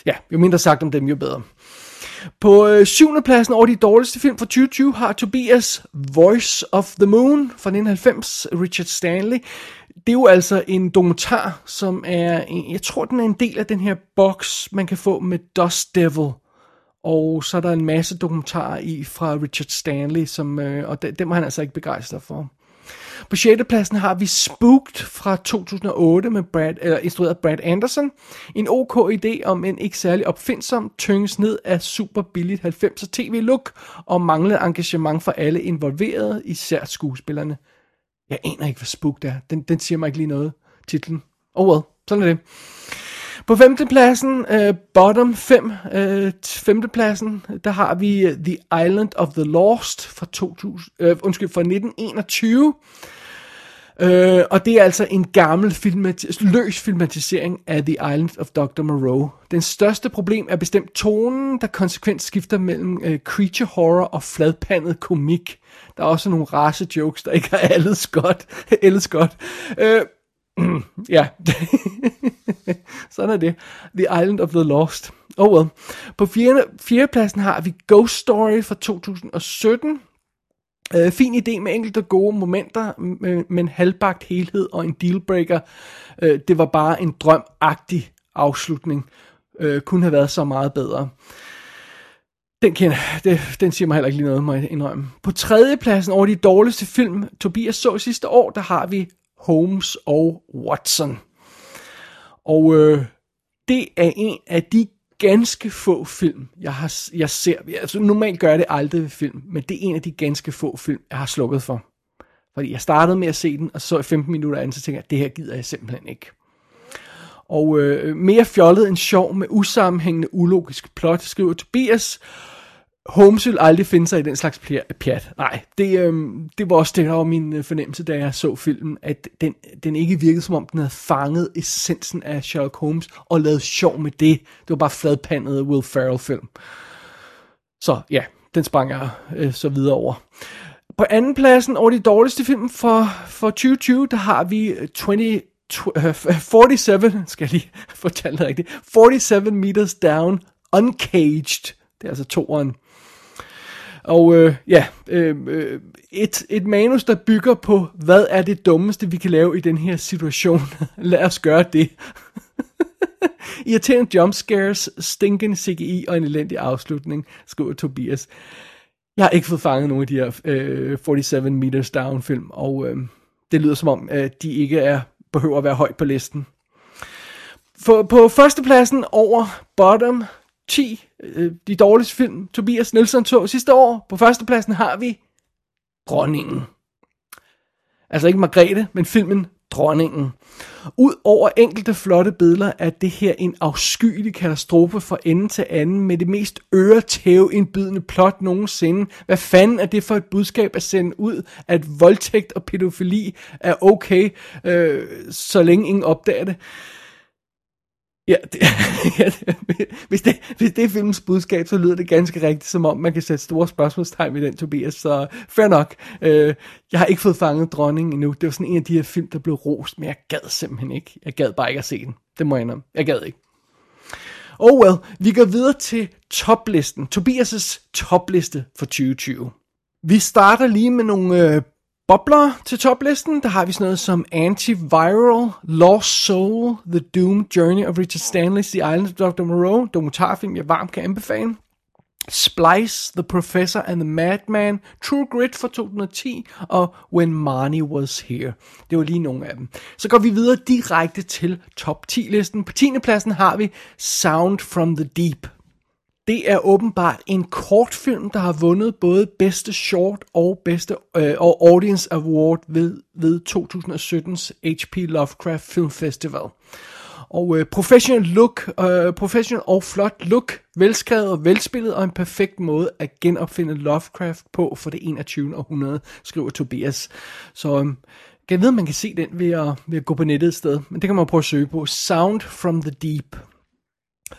Ja, jo mindre sagt om dem, jo bedre. På øh, syvende pladsen over de dårligste film fra 2020 har Tobias Voice of the Moon fra 1990, Richard Stanley det er jo altså en dokumentar, som er, jeg tror den er en del af den her boks, man kan få med Dust Devil. Og så er der en masse dokumentarer i fra Richard Stanley, som, øh, og dem, dem var han altså ikke begejstret for. På 6. pladsen har vi Spooked fra 2008 med Brad, eller instrueret af Brad Anderson. En ok idé om en ikke særlig opfindsom, tynges ned af super billigt 90'er tv-look og manglende engagement for alle involverede, især skuespillerne. Jeg aner ikke, hvad Spook er. Den, den siger mig ikke lige noget, titlen. Oh well, sådan er det. På femtepladsen, uh, bottom 5, uh, øh, femtepladsen, der har vi øh, The Island of the Lost fra, 2000, uh, undskyld, fra 1921. Øh, og det er altså en gammel filmati- løs filmatisering af The Island of Dr. Moreau. Den største problem er bestemt tonen, der konsekvent skifter mellem øh, creature horror og fladpandet komik. Der er også nogle race jokes, der ikke er alles [LAUGHS] godt. alles godt. Øh, [CLEARS THROAT] ja, [LAUGHS] sådan er det. The Island of the Lost. Oh well. På fjerde, fjerde pladsen har vi Ghost Story fra 2017. Øh, fin idé med enkelte gode momenter, øh, men halvbagt helhed og en dealbreaker. Øh, det var bare en drømagtig afslutning. Øh, kunne have været så meget bedre. Den, kender, det, den siger mig heller ikke lige noget, må jeg indrømme. På tredje pladsen over de dårligste film, Tobias så sidste år, der har vi Holmes og Watson. Og øh, det er en af de ganske få film, jeg, har, jeg ser. Altså, normalt gør jeg det aldrig ved film, men det er en af de ganske få film, jeg har slukket for. Fordi jeg startede med at se den, og så i 15 minutter anden, så tænkte jeg, det her gider jeg simpelthen ikke. Og øh, mere fjollet end sjov med usammenhængende ulogisk plot, skriver Tobias. Holmes vil aldrig finde sig i den slags pjat. Nej, det, øhm, det var også det, der var min øh, fornemmelse, da jeg så filmen, at den, den ikke virkede, som om den havde fanget essensen af Sherlock Holmes og lavet sjov med det. Det var bare fladpandet Will Ferrell-film. Så ja, den sprang jeg øh, så videre over. På anden pladsen over de dårligste film for, for 2020, der har vi øh, 20, 47, øh, skal jeg lige fortælle det rigtigt, 47 meters down, uncaged. Det er altså toeren. Og øh, ja, øh, øh, et, et manus, der bygger på, hvad er det dummeste, vi kan lave i den her situation. [LAUGHS] Lad os gøre det. [LAUGHS] Irriterende jumpscares, stinkende CGI og en elendig afslutning, skriver Tobias. Jeg har ikke fået fanget nogen af de her øh, 47 Meters Down film, og øh, det lyder som om, at de ikke er behøver at være højt på listen. For, på førstepladsen over bottom 10, øh, de dårligste film, Tobias Nielsen tog sidste år. På førstepladsen har vi Dronningen. Altså ikke Margrethe, men filmen Dronningen. Udover enkelte flotte billeder er det her en afskyelig katastrofe fra ende til anden med det mest øretæveindbydende plot nogensinde. Hvad fanden er det for et budskab at sende ud, at voldtægt og pædofili er okay, øh, så længe ingen opdager det? Ja, det, [LAUGHS] ja hvis, det, hvis det er filmens budskab, så lyder det ganske rigtigt, som om man kan sætte store spørgsmålstegn ved den, Tobias. Så fair nok. Øh, jeg har ikke fået fanget dronningen endnu. Det var sådan en af de her film, der blev rost, men jeg gad simpelthen ikke. Jeg gad bare ikke at se den. Det må jeg indrømme. Jeg gad ikke. Oh well, vi går videre til toplisten. Tobias' topliste for 2020. Vi starter lige med nogle øh, bobler til toplisten, der har vi sådan noget som Antiviral, Lost Soul, The Doomed Journey of Richard Stanley's The Island of Dr. Moreau, dokumentarfilm, jeg varmt kan anbefale. Splice, The Professor and the Madman, True Grit fra 2010 og When Marnie Was Here. Det var lige nogle af dem. Så går vi videre direkte til top 10 listen. På 10. pladsen har vi Sound from the Deep det er åbenbart en kortfilm, der har vundet både bedste short og bedste øh, og audience award ved, ved 2017's HP Lovecraft Film Festival. Og øh, professional look, øh, professional og flot look, velskrevet og velspillet og en perfekt måde at genopfinde Lovecraft på for det 21. århundrede, skriver Tobias. Så øh, jeg ved, om man kan se den ved at, ved at gå på nettet et sted, men det kan man prøve at søge på. Sound from the Deep.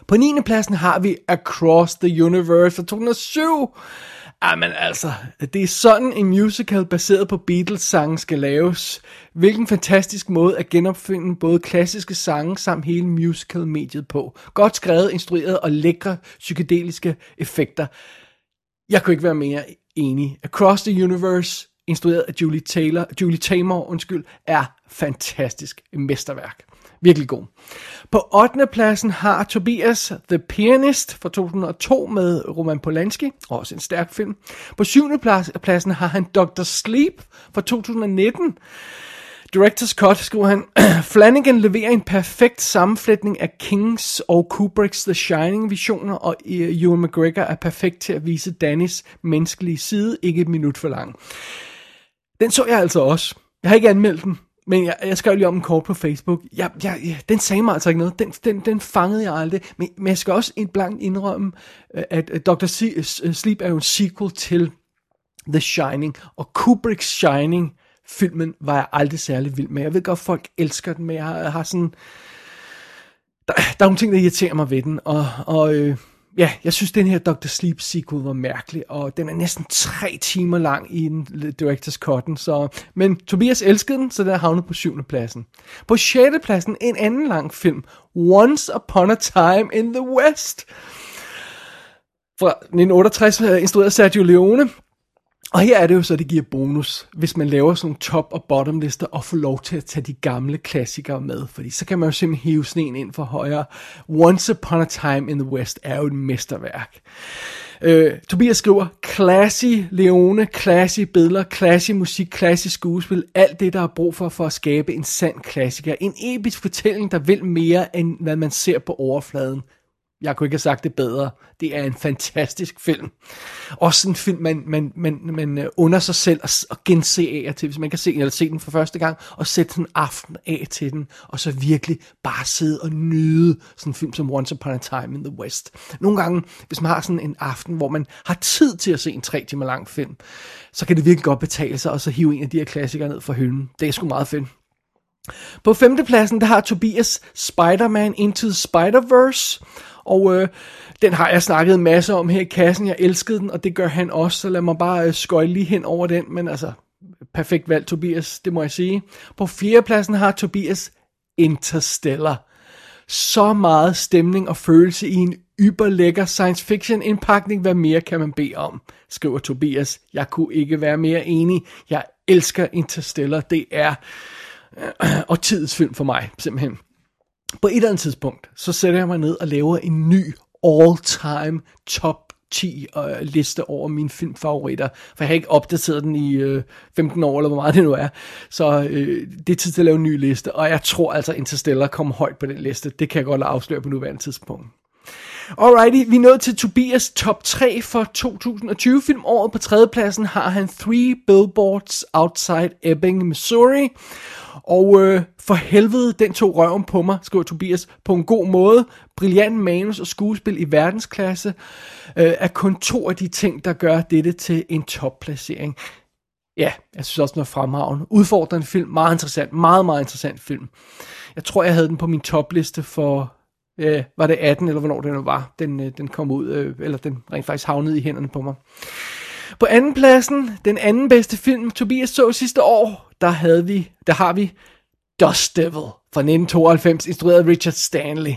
På 9. pladsen har vi Across the Universe fra 2007. Jamen ah, altså, det er sådan en musical baseret på Beatles sange skal laves. Hvilken fantastisk måde at genopfinde både klassiske sange samt hele musical-mediet på. Godt skrevet, instrueret og lækre psykedeliske effekter. Jeg kunne ikke være mere enig. Across the Universe, instrueret af Julie Taylor, Julie Taymor, undskyld, er fantastisk mesterværk. Virkelig god. På 8. pladsen har Tobias The Pianist fra 2002 med Roman Polanski, også en stærk film. På 7. pladsen har han Dr. Sleep fra 2019. Director's Cut skriver han, [CLEARS THROAT] Flanagan leverer en perfekt sammenflætning af Kings og Kubricks The Shining visioner, og øh, Ewan McGregor er perfekt til at vise Dannys menneskelige side, ikke et minut for lang. Den så jeg altså også. Jeg har ikke anmeldt den, men jeg, jeg skrev lige om en kort på Facebook. Jeg, jeg, jeg, den sagde mig altså ikke noget. Den, den, den fangede jeg aldrig. Men, men jeg skal også en blank indrømme, øh, at, øh, Dr. Dr. Sleep er jo en sequel til The Shining. Og Kubricks Shining filmen var jeg aldrig særlig vild med. Jeg ved godt, folk elsker den, men jeg har, jeg har sådan... Der, der er nogle ting, der irriterer mig ved den. Og, og øh, ja, jeg synes, den her Dr. Sleep sequel var mærkelig, og den er næsten tre timer lang i en director's cutten, så... Men Tobias elskede den, så den er havnet på syvende pladsen. På sjette pladsen en anden lang film, Once Upon a Time in the West. Fra 1968, øh, instrueret Sergio Leone, og her er det jo så, det giver bonus, hvis man laver sådan nogle top- og bottom lister og får lov til at tage de gamle klassikere med. Fordi så kan man jo simpelthen hive sneen ind for højre. Once Upon a Time in the West er jo et mesterværk. Øh, Tobias skriver, classy Leone, classy billeder, classy musik, classy skuespil, alt det, der er brug for for at skabe en sand klassiker. En episk fortælling, der vil mere, end hvad man ser på overfladen. Jeg kunne ikke have sagt det bedre. Det er en fantastisk film. Også en film, man, man, man, man øh, under sig selv at, at gense af til, hvis man kan se, eller se den for første gang, og sætte en aften af til den, og så virkelig bare sidde og nyde sådan en film som Once Upon a Time in the West. Nogle gange, hvis man har sådan en aften, hvor man har tid til at se en tre timer lang film, så kan det virkelig godt betale sig, og så hive en af de her klassikere ned fra hylden. Det er sgu meget fedt. På femtepladsen, der har Tobias Spider-Man Into the Spider-Verse, og øh, den har jeg snakket en masse om her i kassen. Jeg elskede den, og det gør han også, så lad mig bare øh, skøjle lige hen over den. Men altså, perfekt valg, Tobias, det må jeg sige. På fjerdepladsen har Tobias Interstellar. Så meget stemning og følelse i en yberlækker science fiction indpakning. Hvad mere kan man bede om? Skriver Tobias. Jeg kunne ikke være mere enig. Jeg elsker Interstellar. Det er øh, [CLEARS THROAT] og tidsfilm for mig, simpelthen. På et eller andet tidspunkt, så sætter jeg mig ned og laver en ny all-time top 10 øh, liste over mine filmfavoritter, for jeg har ikke opdateret den i øh, 15 år, eller hvor meget det nu er. Så øh, det er tid til at lave en ny liste, og jeg tror altså Interstellar kommer højt på den liste. Det kan jeg godt afsløre på nuværende tidspunkt. Alrighty, vi er nået til Tobias top 3 for 2020 filmåret. På tredjepladsen har han Three Billboards Outside Ebbing, Missouri. Og øh, for helvede, den tog røven på mig, skriver Tobias, på en god måde. Brilliant manus og skuespil i verdensklasse øh, er kun to af de ting, der gør dette til en topplacering. Ja, jeg synes også, den er fremragende. Udfordrende film, meget interessant, meget, meget interessant film. Jeg tror, jeg havde den på min topliste for, øh, var det 18, eller hvornår den var, den, øh, den kom ud, øh, eller den rent faktisk havnede i hænderne på mig. På anden pladsen, den anden bedste film, Tobias så sidste år, der havde vi, der har vi Dust Devil fra 1992, instrueret af Richard Stanley.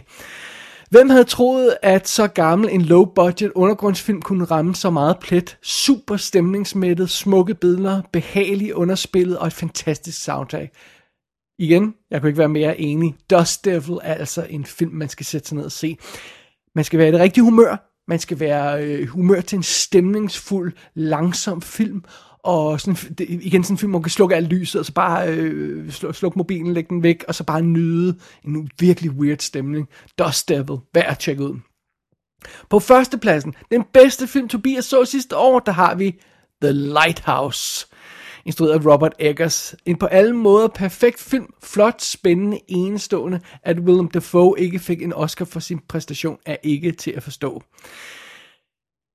Hvem havde troet, at så gammel en low-budget undergrundsfilm kunne ramme så meget plet? Super stemningsmættet, smukke billeder, behagelig underspillet og et fantastisk soundtrack. Igen, jeg kunne ikke være mere enig. Dust Devil er altså en film, man skal sætte sig ned og se. Man skal være i det rigtige humør. Man skal være øh, humør til en stemningsfuld, langsom film. Og sådan, det, igen sådan en film, hvor man kan slukke alt lyset, og så bare øh, slukke sluk mobilen, lægge den væk, og så bare nyde en virkelig weird stemning. Dust Devil, værd at tjekke ud. På førstepladsen, den bedste film Tobias så sidste år, der har vi The Lighthouse instrueret af Robert Eggers. En på alle måder perfekt film, flot, spændende, enestående. At Willem Dafoe ikke fik en Oscar for sin præstation er ikke til at forstå.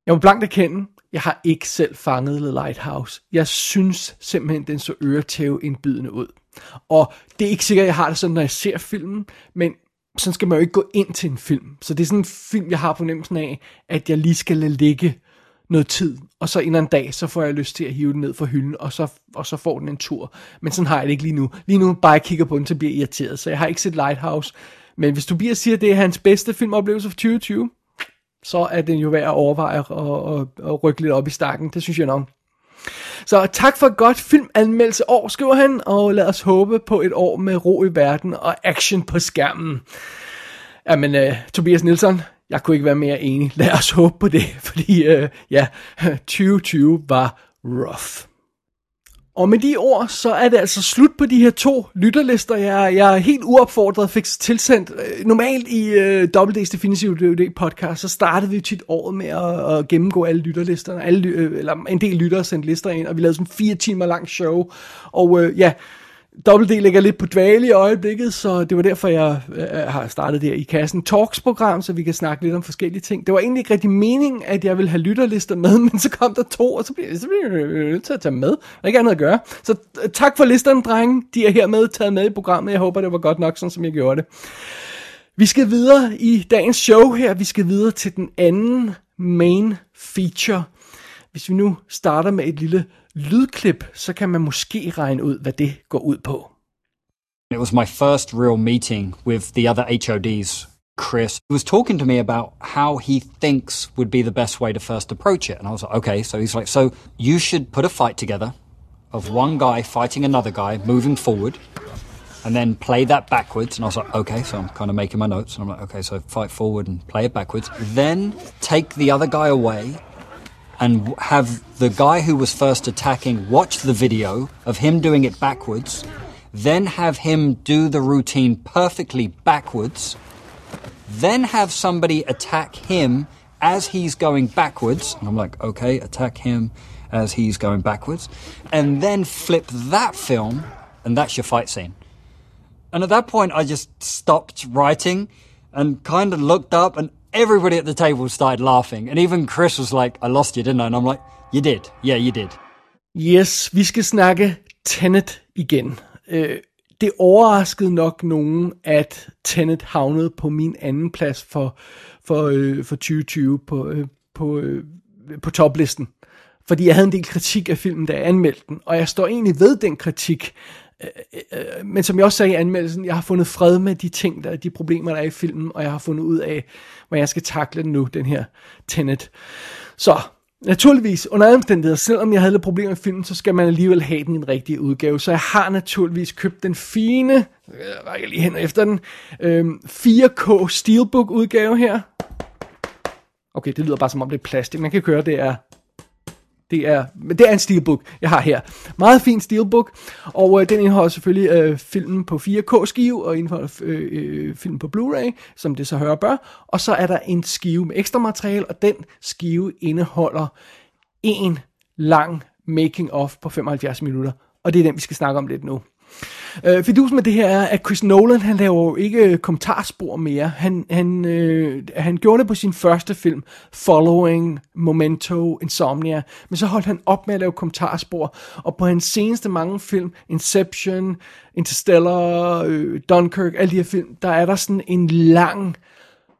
Jeg må blankt erkende, jeg har ikke selv fanget The Lighthouse. Jeg synes simpelthen, den så øretæve indbydende ud. Og det er ikke sikkert, at jeg har det sådan, når jeg ser filmen, men sådan skal man jo ikke gå ind til en film. Så det er sådan en film, jeg har på af, at jeg lige skal lade ligge noget tid, og så en eller anden dag, så får jeg lyst til at hive den ned fra hylden, og så, og så får den en tur. Men sådan har jeg det ikke lige nu. Lige nu bare jeg kigger på den, så bliver jeg irriteret. Så jeg har ikke set Lighthouse. Men hvis Tobias siger, at det er hans bedste filmoplevelse for 2020, så er den jo værd at overveje og, og, og rykke lidt op i stakken. Det synes jeg nok. Så tak for et godt filmanmeldelse år, skriver han, og lad os håbe på et år med ro i verden og action på skærmen. Jamen, uh, Tobias Nielsen, jeg kunne ikke være mere enig. Lad os håbe på det, [LAUGHS] fordi øh, ja, [LAUGHS] 2020 var rough. Og med de ord, så er det altså slut på de her to lytterlister. Jeg, jeg er helt uopfordret fik tilsendt. Øh, normalt i øh, WD's Definitive DVD podcast, så startede vi tit året med at, at gennemgå alle lytterlisterne. Alle, øh, eller en del lyttere sendte lister ind, og vi lavede sådan fire timer lang show. Og øh, ja, D ligger lidt på dvale i øjeblikket, så det var derfor, jeg øh, har startet der i kassen Talks-program, så vi kan snakke lidt om forskellige ting. Det var egentlig ikke rigtig meningen, at jeg ville have lytterlister med, [LAUGHS] men så kom der to, og så blev, så blev jeg nødt til at tage med. Der er ikke andet at gøre. Så øh, tak for listerne, drenge. De er hermed taget med i programmet. Jeg håber, det var godt nok, sådan som jeg gjorde det. Vi skal videre i dagens show her. Vi skal videre til den anden main feature. Hvis vi nu starter med et lille lydklip, så kan man måske regne ud, hvad det går ud på. It was my first real meeting with the other HODs. Chris he was talking to me about how he thinks would be the best way to first approach it. And I was like, okay. So he's like, so you should put a fight together of one guy fighting another guy, moving forward, and then play that backwards. And I was like, okay. So I'm kind of making my notes. And I'm like, okay, so fight forward and play it backwards. Then take the other guy away and have the guy who was first attacking watch the video of him doing it backwards, then have him do the routine perfectly backwards, then have somebody attack him as he's going backwards. And I'm like, okay, attack him as he's going backwards. And then flip that film, and that's your fight scene. And at that point, I just stopped writing and kind of looked up, and everybody at the table started laughing. And even Chris was like, I lost you, didn't I? And I'm like, You did. Yeah, you did. Yes, vi skal snakke Tenet igen. Øh, det overraskede nok nogen, at Tenet havnede på min anden plads for, for, øh, for 2020 på, øh, på, øh, på toplisten. Fordi jeg havde en del kritik af filmen, da jeg anmeldte den, og jeg står egentlig ved den kritik. Øh, øh, øh, men som jeg også sagde i anmeldelsen, jeg har fundet fred med de ting, der de problemer, der er i filmen, og jeg har fundet ud af, hvordan jeg skal takle den nu, den her Tenet. Så Naturligvis, under alle omstændigheder, selvom jeg havde lidt problemer med filmen, så skal man alligevel have den i en rigtig udgave. Så jeg har naturligvis købt den fine, jeg rækker lige hen efter den, øhm, 4K Steelbook udgave her. Okay, det lyder bare som om det er plastik. Man kan køre, det er det er, det er en steelbook, jeg har her. Meget fin steelbook, og øh, den indeholder selvfølgelig øh, filmen på 4K-skive, og indeholder øh, øh, filmen på Blu-ray, som det så hører bør. Og så er der en skive med ekstra materiale, og den skive indeholder en lang making-of på 75 minutter. Og det er den, vi skal snakke om lidt nu. Øh, fidusen med det her er, at Chris Nolan, han laver jo ikke øh, kommentarspor mere. Han, han, øh, han gjorde det på sin første film, Following, Memento, Insomnia. Men så holdt han op med at lave kommentarspor. Og på hans seneste mange film, Inception, Interstellar, øh, Dunkirk, alle de her film, der er der sådan en lang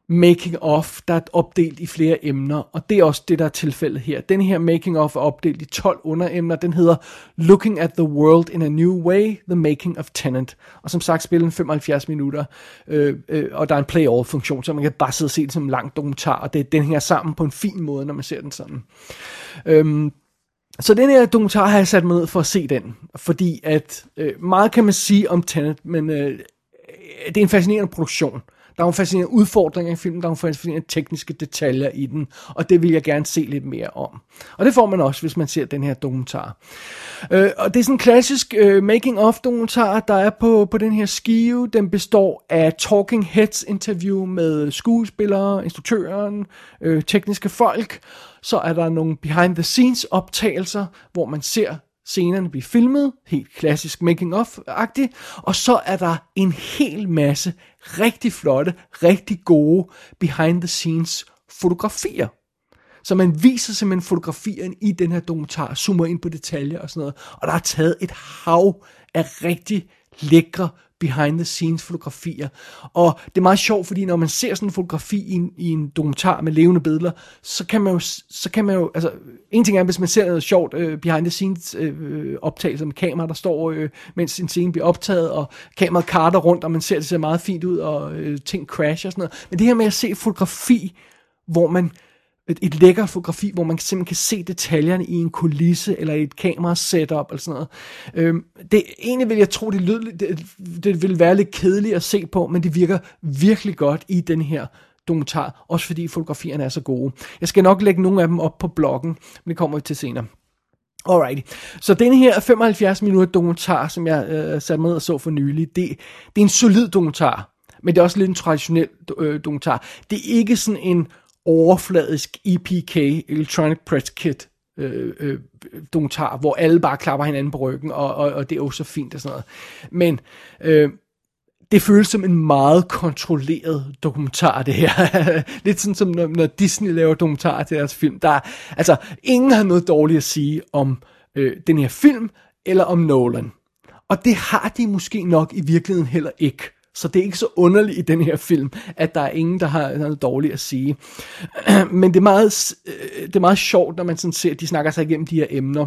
making of, der er opdelt i flere emner, og det er også det, der er tilfældet her. Den her making of er opdelt i 12 underemner, den hedder Looking at the World in a New Way, The Making of Tenant. Og som sagt spiller den 75 minutter, øh, øh, og der er en play-all-funktion, så man kan bare sidde og se det som en lang dokumentar, og det, den hænger sammen på en fin måde, når man ser den sådan. Øhm, så den her dokumentar har jeg sat med for at se den, fordi at øh, meget kan man sige om Tenet, men øh, det er en fascinerende produktion. Der er nogle fascinerende udfordringer i filmen, der er nogle fascinerende tekniske detaljer i den, og det vil jeg gerne se lidt mere om. Og det får man også, hvis man ser den her dokumentar. Øh, og det er sådan en klassisk øh, making-of dokumentar, der er på, på den her skive. Den består af talking heads interview med skuespillere, instruktøren, øh, tekniske folk. Så er der nogle behind the scenes optagelser, hvor man ser scenerne blive filmet, helt klassisk making-of-agtigt, og så er der en hel masse rigtig flotte, rigtig gode behind-the-scenes fotografier. Så man viser simpelthen fotografierne i den her dokumentar, zoomer ind på detaljer og sådan noget, og der er taget et hav af rigtig lækre behind the scenes fotografier. Og det er meget sjovt, fordi når man ser sådan en fotografi i en, i en dokumentar med levende billeder, så kan man jo, så kan man jo altså, en ting er, hvis man ser noget sjovt øh, behind the scenes øh, optagelser med kamera, der står, øh, mens en scene bliver optaget, og kameraet karter rundt, og man ser, det ser meget fint ud, og øh, ting crasher og sådan noget. Men det her med at se fotografi, hvor man et, et lækker fotografi, hvor man simpelthen kan se detaljerne i en kulisse, eller i et kamera setup, eller sådan noget. Øhm, det, egentlig vil jeg tro, det, lød, det, det vil være lidt kedeligt at se på, men det virker virkelig godt i den her dokumentar, også fordi fotografierne er så gode. Jeg skal nok lægge nogle af dem op på bloggen, men det kommer vi til senere. Alrighty. Så den her 75 minutter dokumentar, som jeg øh, satte med og så for nylig, det, det er en solid dokumentar, men det er også lidt en traditionel øh, dokumentar. Det er ikke sådan en overfladisk EPK, Electronic Press Kit, øh, øh, dokumentar, hvor alle bare klapper hinanden på ryggen, og, og, og det er jo så fint og sådan noget. Men øh, det føles som en meget kontrolleret dokumentar, det her. [LAUGHS] Lidt sådan som når, når Disney laver dokumentarer til deres film. Der er, altså, ingen har noget dårligt at sige om øh, den her film, eller om Nolan. Og det har de måske nok i virkeligheden heller ikke. Så det er ikke så underligt i den her film, at der er ingen, der har noget dårligt at sige. [CLEARS THROAT] Men det er meget, øh, det er meget sjovt, når man sådan ser, at de snakker sig igennem de her emner.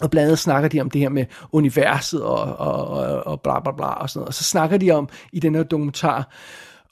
Og blandt andet snakker de om det her med universet og, og, og, og bla bla bla og sådan noget. Og så snakker de om i den her dokumentar,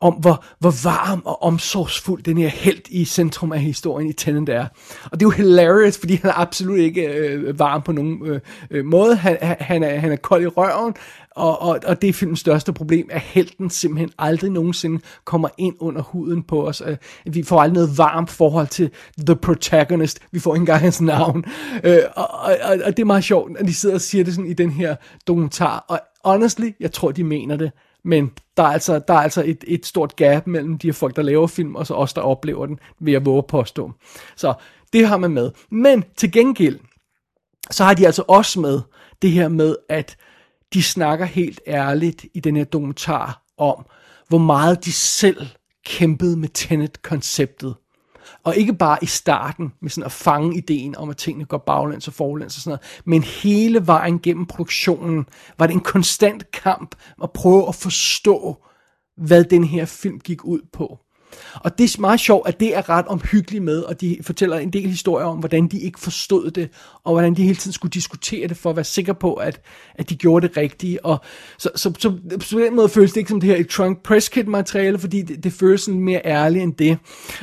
om hvor, hvor varm og omsorgsfuld den her held i centrum af historien i Tenant er. Og det er jo hilarious, fordi han er absolut ikke øh, varm på nogen øh, øh måde. Han, han, er, han er kold i røven, og, og, og det er filmens største problem, at helten simpelthen aldrig nogensinde kommer ind under huden på os. Øh, vi får aldrig noget varmt forhold til The Protagonist. Vi får ikke engang hans navn. Øh, og, og, og, og det er meget sjovt, at de sidder og siger det sådan i den her dokumentar. Og honestly, jeg tror, de mener det Men der er altså, der er altså et, et stort gap mellem de her folk, der laver film, og så os, der oplever den, vil jeg våge påstå. Så det har man med. Men til gengæld, så har de altså også med det her med, at de snakker helt ærligt i den her dokumentar om, hvor meget de selv kæmpede med Tenet-konceptet. Og ikke bare i starten med sådan at fange ideen om, at tingene går baglæns og forlæns og sådan noget, men hele vejen gennem produktionen var det en konstant kamp at prøve at forstå, hvad den her film gik ud på. Og det er meget sjovt, at det er ret omhyggeligt med, og de fortæller en del historier om, hvordan de ikke forstod det, og hvordan de hele tiden skulle diskutere det, for at være sikre på, at, at de gjorde det rigtige. Og så, så, så, så på den måde føles det ikke som det her et trunk press kit materiale, fordi det, det føles sådan mere ærligt end det.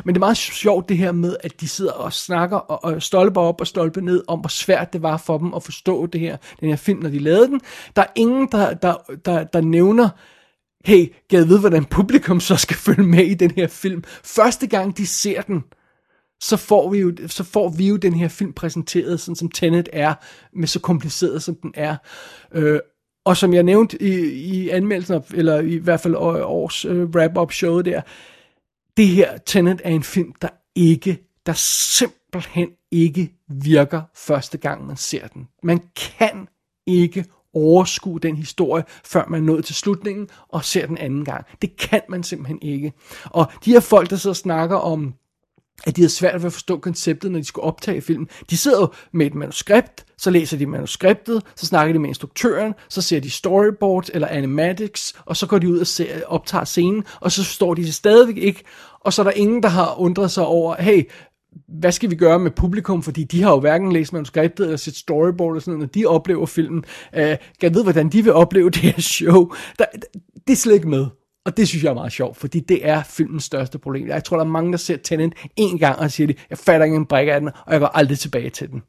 Men det er meget sjovt det her med, at de sidder og snakker og, og stolper op og stolper ned om, hvor svært det var for dem at forstå det her, den her film, når de lavede den. Der er ingen, der, der, der, der nævner, hey, kan jeg vide, hvordan publikum så skal [LAUGHS] følge med i den her film? Første gang de ser den, så får vi jo, så får vi jo den her film præsenteret, sådan som Tenet er, med så kompliceret som den er. Øh, og som jeg nævnte i, i anmeldelsen, eller i hvert fald års øh, wrap-up show der, det her Tenet er en film, der ikke, der simpelthen ikke virker første gang man ser den. Man kan ikke overskue den historie, før man er nået til slutningen og ser den anden gang. Det kan man simpelthen ikke. Og de her folk, der sidder og snakker om at de havde svært ved at forstå konceptet, når de skulle optage filmen. De sidder jo med et manuskript, så læser de manuskriptet, så snakker de med instruktøren, så ser de storyboards eller animatics, og så går de ud og ser, optager scenen, og så forstår de det stadigvæk ikke, og så er der ingen, der har undret sig over, hey, hvad skal vi gøre med publikum, fordi de har jo hverken læst manuskriptet eller set storyboard og sådan noget, når de oplever filmen. Øh, kan jeg vide, hvordan de vil opleve [LAUGHS] det her show? Der, det er slet ikke med. Og det synes jeg er meget sjovt, fordi det er filmens største problem. Jeg tror, der er mange, der ser Tenet en gang og siger, de, jeg fatter ikke en brik af den, og jeg går aldrig tilbage til den.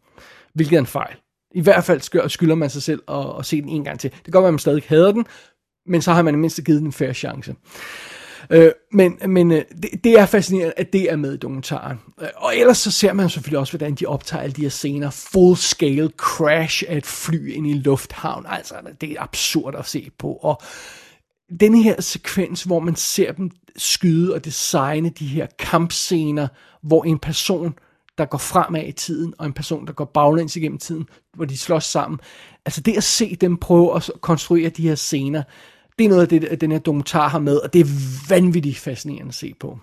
Hvilket er en fejl. I hvert fald skylder man sig selv at, at se den en gang til. Det kan godt være, at man stadig hader den, men så har man i mindste givet den en færre chance. Øh, Øh, men men øh, det, det er fascinerende, at det er med i dokumentaren. Øh, og ellers så ser man selvfølgelig også, hvordan de optager alle de her scener. Full-scale crash af et fly ind i lufthavn. Altså, det er absurd at se på. Og denne her sekvens, hvor man ser dem skyde og designe de her kampscener, hvor en person, der går fremad i tiden, og en person, der går baglæns igennem tiden, hvor de slås sammen. Altså det at se dem prøve at konstruere de her scener, det er noget af det, den her dokumentar har med, og det er vanvittigt fascinerende at se på.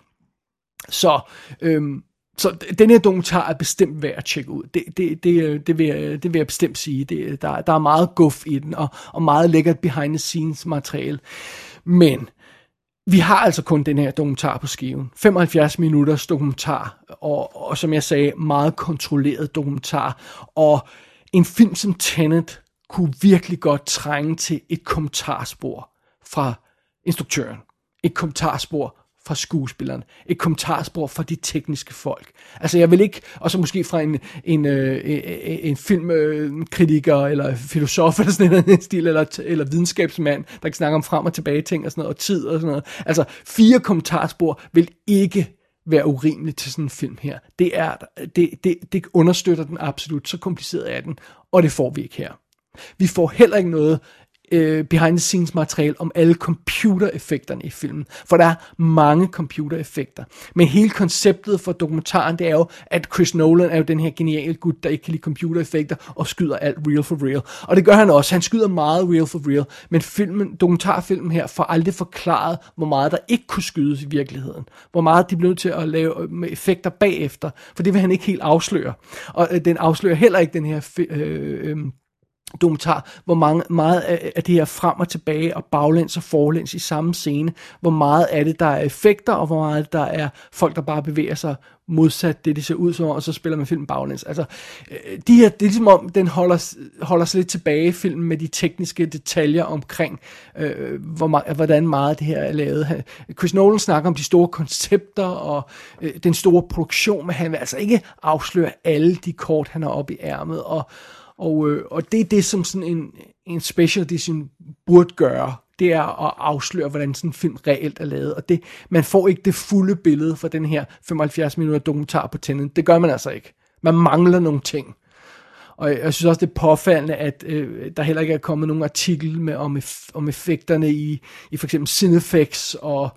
Så, øhm, så den her dokumentar er bestemt værd at tjekke ud. Det, det, det, øh, det, vil, jeg, det vil jeg bestemt sige. Det, der, der er meget guf i den, og, og meget lækkert behind the scenes materiale. Men vi har altså kun den her dokumentar på skiven. 75 minutters dokumentar, og, og som jeg sagde, meget kontrolleret dokumentar. Og en film som Tenet kunne virkelig godt trænge til et kommentarspor fra instruktøren, et kommentarspor fra skuespilleren, et kommentarspor fra de tekniske folk. Altså jeg vil ikke, og så måske fra en, en, øh, en filmkritiker eller filosof eller sådan en stil, eller, eller videnskabsmand, der kan snakke om frem og tilbage ting og sådan noget, og tid og sådan noget. Altså fire kommentarspor vil ikke være urimeligt til sådan en film her. Det, er, det, det, det understøtter den absolut, så kompliceret er den, og det får vi ikke her. Vi får heller ikke noget øh, behind the scenes materiale om alle computereffekterne i filmen. For der er mange computereffekter. Men hele konceptet for dokumentaren, det er jo, at Chris Nolan er jo den her geniale gut, der ikke kan lide computereffekter og skyder alt real for real. Og det gør han også. Han skyder meget real for real. Men filmen, dokumentarfilmen her får aldrig forklaret, hvor meget der ikke kunne skydes i virkeligheden. Hvor meget de blev nødt til at lave øh, med effekter bagefter. For det vil han ikke helt afsløre. Og øh, den afslører heller ikke den her øh, øh, dokumentar, hvor mange, meget af, af det her frem og tilbage og baglæns og forlæns i samme scene, hvor meget af det der er effekter, og hvor meget der er folk, der bare bevæger sig modsat det, det ser ud som og så spiller man filmen baglæns. Altså, øh, de her, det er ligesom om, den holder, holder sig lidt tilbage, filmen, med de tekniske detaljer omkring, øh, hvor, hvordan meget det her er lavet. Chris Nolan snakker om de store koncepter og øh, den store produktion, men han vil altså ikke afsløre alle de kort, han har op i ærmet, og, og, øh, og det er det, som sådan en, en special edition burde gøre. Det er at afsløre, hvordan sådan en film reelt er lavet. Og det, man får ikke det fulde billede fra den her 75 minutter dokumentar på Tenet. Det gør man altså ikke. Man mangler nogle ting. Og jeg, synes også, det er påfaldende, at øh, der heller ikke er kommet nogen artikel med, om, eff- om effekterne i, i for eksempel Cinefix og,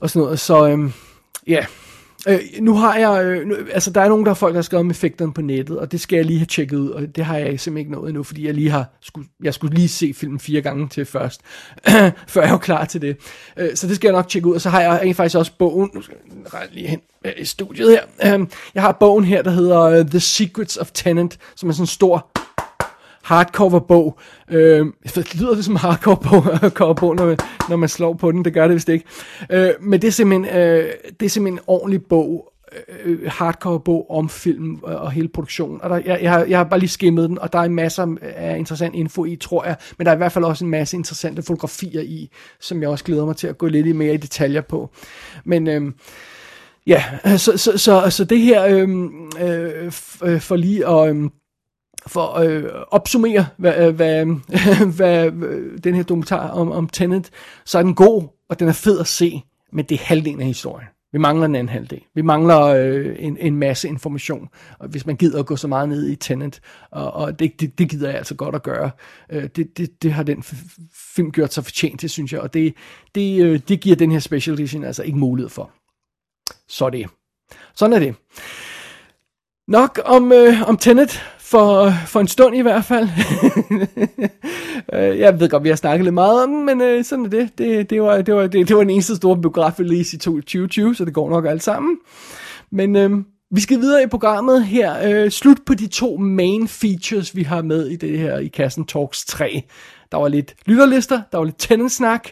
og sådan noget. Så øh, ja, Øh, nu har jeg, øh, nu, altså der er nogen, der er folk, der har skrevet om effekterne på nettet, og det skal jeg lige have tjekket ud, og det har jeg simpelthen ikke nået endnu, fordi jeg lige har, skulle, jeg skulle lige se filmen fire gange til først, [CLEARS THROAT] før jeg var klar til det. Øh, så det skal jeg nok tjekke ud, og så har jeg egentlig faktisk også bogen, nu skal jeg lige hen øh, i studiet her, øh, jeg har bogen her, der hedder uh, The Secrets of Tenant, som er sådan en stor hardcover-bog. Øh, det lyder det som hardcover-bog, [LAUGHS] bog, når, man, når man slår på den. Det gør det vist ikke. Øh, men det er simpelthen, øh, det er simpelthen en ordentlig bog, øh, øh hardcover-bog om film og hele produktionen. Og der, jeg, jeg, har, jeg har bare lige skimmet den, og der er masser øh, af interessant info i, tror jeg. Men der er i hvert fald også en masse interessante fotografier i, som jeg også glæder mig til at gå lidt mere i detaljer på. Men... Øh, Ja, så, så, så, så det her øhm, øh, for lige at, øhm, for at øh, opsummere, hvad, øh, hvad, [LAUGHS] hvad, hvad den her dokumentar om, om Tenet, så er den god, og den er fed at se, men det er halvdelen af historien. Vi mangler den anden halvdel. Vi mangler øh, en, en masse information, og hvis man gider at gå så meget ned i Tenet, og, og det, det, det gider jeg altså godt at gøre. Øh, det, det, det har den film gjort sig fortjent til, synes jeg, og det, det, øh, det giver den her special edition altså ikke mulighed for. Så det. Sådan er det. Nok om, øh, om Tenet for, for en stund i hvert fald. [LAUGHS] Øh, jeg ved godt, vi har snakket lidt meget om den, men øh, sådan er det. Det, det, var, det, var, det, det var den eneste store biograf-release i 2020, så det går nok alt sammen. Men øh, vi skal videre i programmet her. Øh, slut på de to main features, vi har med i det her i Kassen Talks 3. Der var lidt lytterlister, der var lidt tændensnak,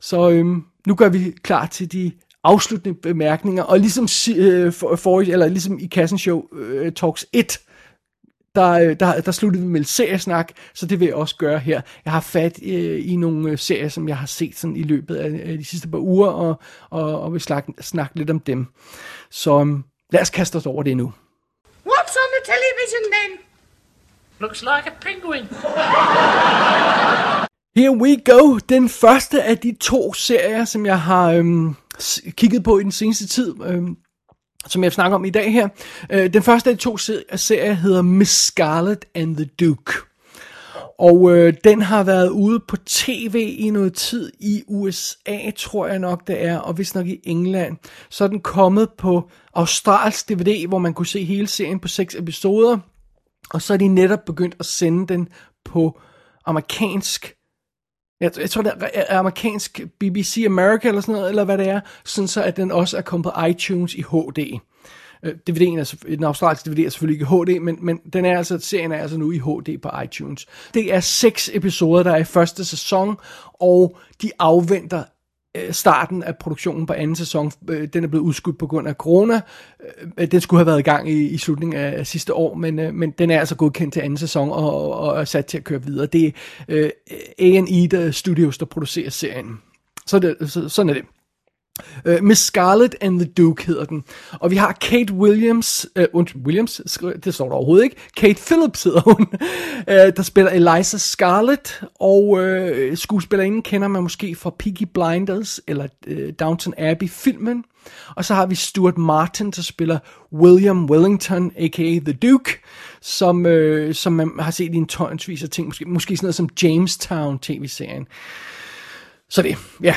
så øh, nu gør vi klar til de afsluttende bemærkninger, og ligesom, øh, for, for, eller ligesom i Kassen Show øh, Talks 1, der, øh, der, der sluttede vi med seriesnak, så det vil jeg også gøre her. Jeg har fat øh, i nogle øh, serier, som jeg har set sådan i løbet af, af de sidste par uger, og, og, og vil snakke, snakke lidt om dem. Så um, lad os kaste os over det nu. What's on the television then? Looks like a penguin. Here we go. Den første af de to serier, som jeg har øhm, kigget på i den seneste tid. Øhm, som jeg snakker om i dag her. Øh, den første af de to serier hedder Miss Scarlet and the Duke. Og øh, den har været ude på tv i noget tid i USA, tror jeg nok det er, og hvis nok i England. Så er den kommet på australsk DVD, hvor man kunne se hele serien på seks episoder. Og så er de netop begyndt at sende den på amerikansk jeg, jeg tror, det er amerikansk BBC America eller sådan noget, eller hvad det er, sådan så at den også er kommet på iTunes i HD. Øh, DVD'en er, den australske DVD er selvfølgelig ikke HD, men, men den er altså, serien er altså nu i HD på iTunes. Det er seks episoder, der er i første sæson, og de afventer Øh, starten af produktionen på anden sæson, øh, den er blevet udskudt på grund af corona. Øh, den skulle have været i gang i, i slutningen af sidste år, men, men den er altså godkendt til anden sæson og, og er sat til at køre videre. Det er A&E Studios, der producerer serien. Så det, så, sådan er det. Uh, Miss Scarlet and the Duke hedder den. Og vi har Kate Williams, uh, Williams, det står der overhovedet ikke, Kate Phillips hedder hun, uh, [LAUGHS] der spiller Eliza Scarlet, og uh, skuespillerinden kender man måske fra Peaky Blinders, eller uh, Downton Abbey filmen. Og så har vi Stuart Martin, der spiller William Wellington, a.k.a. The Duke, som, uh, som man har set i en tonsvis af ting, måske, måske sådan noget som Jamestown tv-serien. Så det, ja.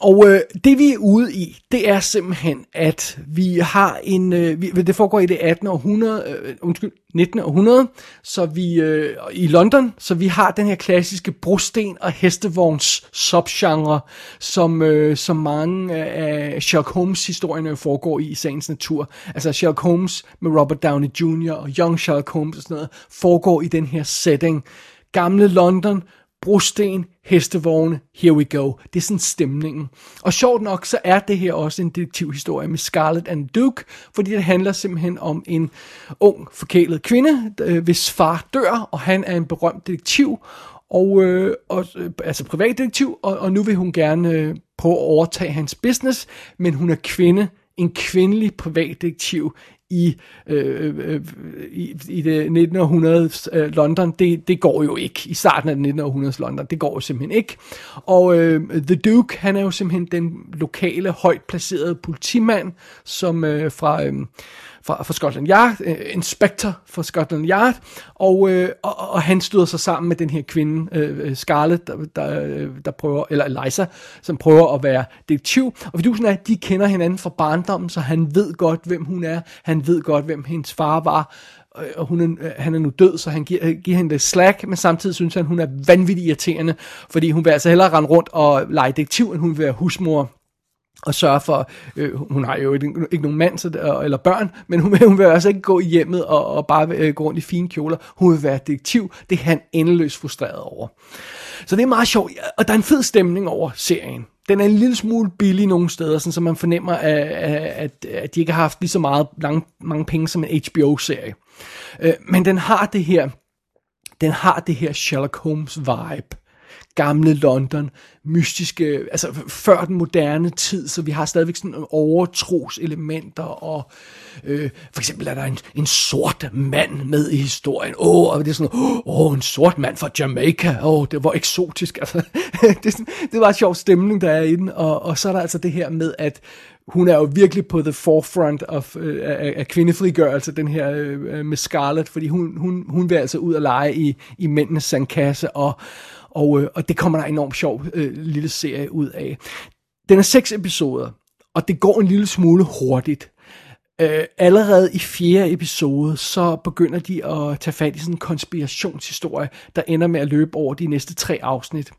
Og øh, det vi er ude i, det er simpelthen, at vi har en, øh, vi, det foregår i det 18. århundrede, øh, undskyld, 19. århundrede, så vi, øh, i London, så vi har den her klassiske brosten og hestevogns subgenre, som, øh, som mange øh, af Sherlock Holmes historierne foregår i i sagens natur. Altså Sherlock Holmes med Robert Downey Jr. og Young Sherlock Holmes og sådan noget, foregår i den her setting. Gamle London, brosten, hestevogne, here we go. Det er sådan stemningen. Og sjovt nok, så er det her også en detektivhistorie med Scarlett and Duke, fordi det handler simpelthen om en ung, forkælet kvinde, øh, hvis far dør, og han er en berømt detektiv, og, øh, og, øh, altså privatdetektiv, og, og nu vil hun gerne øh, prøve at overtage hans business, men hun er kvinde, en kvindelig privatdetektiv i, øh, øh, i, i det 1900 øh, London, det, det går jo ikke. I starten af det 1900 London, det går jo simpelthen ikke. Og øh, The Duke, han er jo simpelthen den lokale, højt placerede politimand, som øh, fra... Øh, fra, fra Scotland Yard, øh, inspektor fra Scotland Yard, og, øh, og, og han støder sig sammen med den her kvinde, øh, øh Scarlett, der, der, øh, der prøver, eller Eliza, som prøver at være detektiv. Og fidusen er, at de kender hinanden fra barndommen, så han ved godt, hvem hun er, han ved godt, hvem hendes far var, øh, og hun er, han er nu død, så han giver, giver hende lidt slack, men samtidig synes han, hun er vanvittigt irriterende, fordi hun vil altså hellere rende rundt og lege detektiv, end hun vil være husmor og sørge for, øh, hun har jo ikke, ikke nogen mand så, eller børn, men hun, hun vil altså ikke gå i hjemmet og, og bare øh, gå rundt i fine kjoler. Hun vil være detektiv. Det er han endeløst frustreret over. Så det er meget sjovt, og der er en fed stemning over serien. Den er en lille smule billig nogle steder, sådan, så man fornemmer, at, at, at de ikke har haft lige så meget, mange, mange penge som en HBO-serie. Øh, men den har det her, den har det her Sherlock Holmes vibe gamle London, mystiske, altså før den moderne tid, så vi har stadigvæk sådan overtroselementer, og øh, for eksempel er der en, en sort mand med i historien, åh, oh, og det er sådan, åh, oh, en sort mand fra Jamaica, åh, oh, det var eksotisk, [LAUGHS] altså, det, det var en sjov stemning, der er i den, og, og så er der altså det her med, at hun er jo virkelig på the forefront of, øh, af, af kvindefrigørelse, den her øh, med Scarlett, fordi hun, hun, hun vil altså ud og lege i, i mændenes sandkasse, og, og, øh, og det kommer der en enormt sjov øh, lille serie ud af. Den er seks episoder, og det går en lille smule hurtigt. Øh, allerede i fjerde episode, så begynder de at tage fat i sådan en konspirationshistorie, der ender med at løbe over de næste tre afsnit.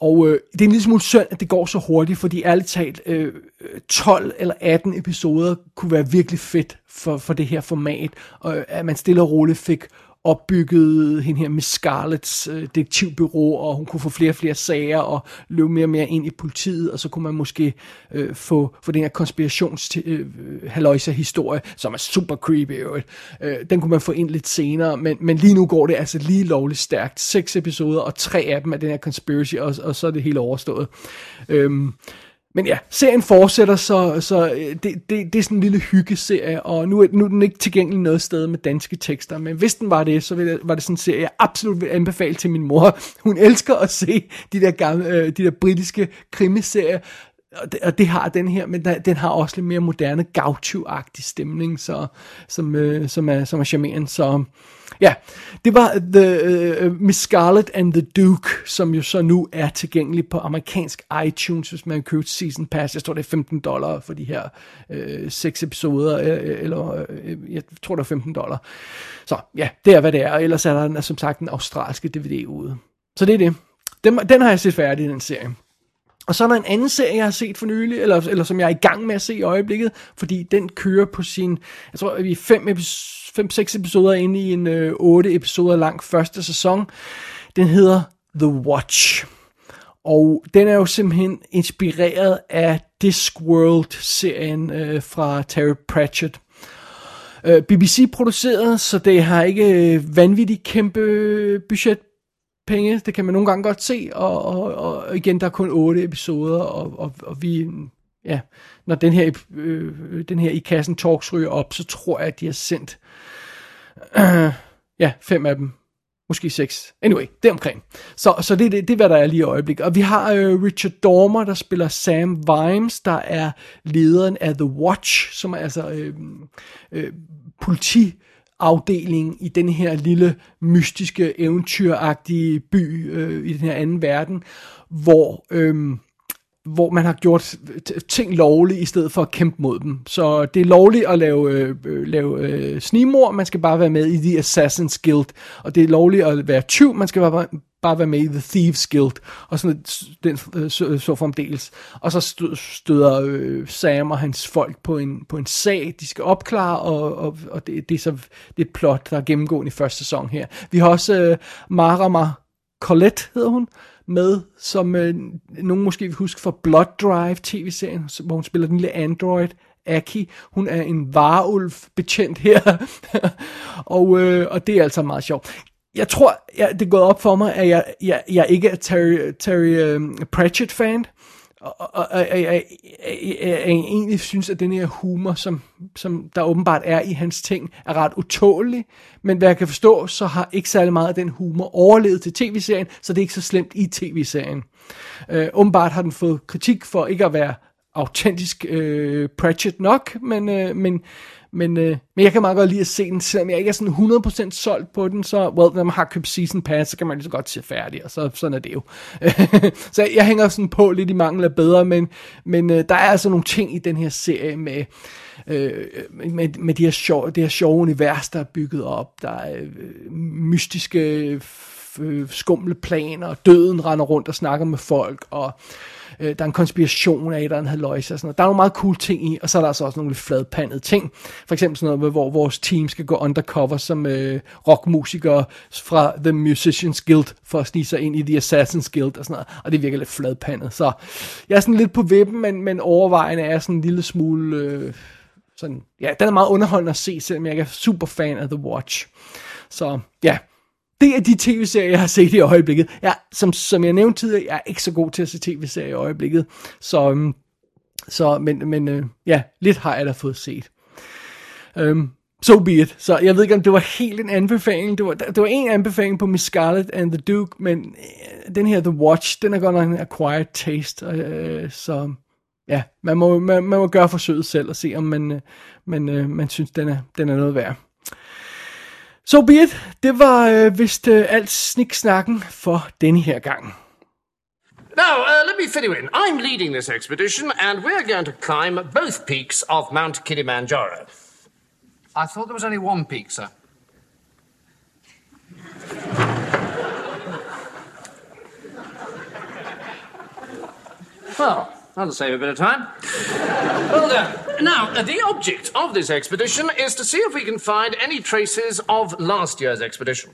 Og øh, det er en lille smule synd, at det går så hurtigt, fordi ærligt talt, øh, 12 eller 18 episoder kunne være virkelig fedt for, for det her format, og at man stille og roligt fik opbygget hende her med Scarlets øh, detektivbyrå, og hun kunne få flere og flere sager, og løbe mere og mere ind i politiet, og så kunne man måske øh, få, få den her konspirations øh, historie som er super creepy. Øh, den kunne man få ind lidt senere, men, men lige nu går det altså lige lovligt stærkt. Seks episoder, og tre af dem er den her conspiracy, og, og så er det hele overstået. Øh, men ja, serien fortsætter, så, så øh, det, det, det er sådan en lille hyggeserie, og nu er, nu er den ikke tilgængelig noget sted med danske tekster, men hvis den var det, så ville, var det sådan en serie, jeg absolut vil anbefale til min mor. Hun elsker at se de der, gamle, øh, de der britiske krimiserier, og det, og det har den her, men der, den har også lidt mere moderne gaucho-agtig stemning, så, som, øh, som, er, som er charmerende, så Ja, det var The, uh, Miss Scarlet and the Duke, som jo så nu er tilgængelig på amerikansk iTunes, hvis man køber season pass. Jeg tror, det er 15 dollar for de her øh, seks episoder, øh, øh eller øh, jeg tror, det er 15 dollar. Så ja, det er, hvad det er. Og ellers er der som sagt en australske DVD ude. Så det er det. Den, den har jeg set færdig, den serie. Og så er der en anden serie, jeg har set for nylig, eller, eller som jeg er i gang med at se i øjeblikket, fordi den kører på sin, jeg tror, vi er fem, fem seks episoder inde i en øh, otte episoder lang første sæson. Den hedder The Watch. Og den er jo simpelthen inspireret af Discworld-serien øh, fra Terry Pratchett. Øh, BBC produceret, så det har ikke øh, vanvittigt kæmpe øh, budget penge, det kan man nogle gange godt se, og, og, og igen, der er kun otte episoder, og, og, og vi, ja, når den her, øh, den her i kassen talks ryger op, så tror jeg, at de har sendt, øh, [CLEARS THROAT] ja, fem af dem, måske seks. Anyway, det omkring. Så, så det, det, det er, hvad der er lige i øjeblikket. Og vi har øh, Richard Dormer, der spiller Sam Vimes, der er lederen af The Watch, som er altså øh, øh, politi afdeling i den her lille mystiske eventyragtige by øh, i den her anden verden, hvor øh, hvor man har gjort ting lovligt i stedet for at kæmpe mod dem. Så det er lovligt at lave, øh, lave øh, snimor, man skal bare være med i The Assassin's Guild, og det er lovligt at være tyv, man skal bare, bare være med i The Thieves Guild, og sådan den, øh, så, øh, så fremdeles. Og så støder øh, Sam og hans folk på en, på en sag, de skal opklare, og, og, og det, det er så det er et plot, der er gennemgående i første sæson her. Vi har også øh, Marama Colette, hedder hun, med, som øh, nogen måske vil huske fra Blood Drive tv-serien, hvor hun spiller den lille android, Aki. Hun er en varulv betjent her, [LAUGHS] og, øh, og det er altså meget sjovt. Jeg tror, jeg, det er gået op for mig, at jeg, jeg, jeg ikke er Terry, Terry øhm, um, Pratchett-fan, og, og, og jeg, jeg, jeg, jeg egentlig synes, at den her humor, som, som der åbenbart er i hans ting, er ret utålig. Men hvad jeg kan forstå, så har ikke særlig meget af den humor overlevet til tv-serien, så det er ikke så slemt i tv-serien. Øh, åbenbart har den fået kritik for ikke at være autentisk øh, Pratchett nok, men, øh, men, men, øh, men jeg kan meget godt lide at se den, selvom jeg ikke er sådan 100% solgt på den, så, well, når man har købt season pass, så kan man lige så godt se færdig, og så, sådan er det jo. [LAUGHS] så jeg hænger sådan på lidt i mangel af bedre, men, men øh, der er altså nogle ting i den her serie med, øh, med, med de her sjove, det her sjove univers, der er bygget op. Der er øh, mystiske, øh, skumle planer, døden render rundt og snakker med folk, og øh, der er en konspiration af, der er en haløjse og sådan noget. Der er nogle meget cool ting i, og så er der altså også nogle lidt fladpandede ting. For eksempel sådan noget, hvor vores team skal gå undercover som øh, rockmusikere fra The Musicians Guild, for at snige sig ind i The Assassin's Guild og sådan noget. Og det virker lidt fladpandet. Så jeg er sådan lidt på vippen, men, men overvejende er sådan en lille smule... Øh, sådan, ja, den er meget underholdende at se, selvom jeg ikke er super fan af The Watch. Så ja, det er de tv-serier, jeg har set i øjeblikket. Jeg, som, som jeg nævnte tidligere, jeg er ikke så god til at se tv-serier i øjeblikket. Så, øhm, så men, men øh, ja, lidt har jeg da fået set. Um, so be it. Så jeg ved ikke, om det var helt en anbefaling. Det var, det var en anbefaling på Miss Scarlet and the Duke, men øh, den her The Watch, den er godt nok en acquired taste. Øh, så ja, man må, man, man må gøre forsøget selv og se, om man, uh, man, øh, man synes, den er, den er noget værd. So be it. Det var øh, vist øh, alt sniksnakken for denne her gang. Now, uh, let me fill you in. I'm leading this expedition, and we're going to climb both peaks of Mount Kilimanjaro. I thought there was only one peak, sir. Well, that'll save a bit of time. well done. Now, the object of this expedition is to see if we can find any traces of last year's expedition.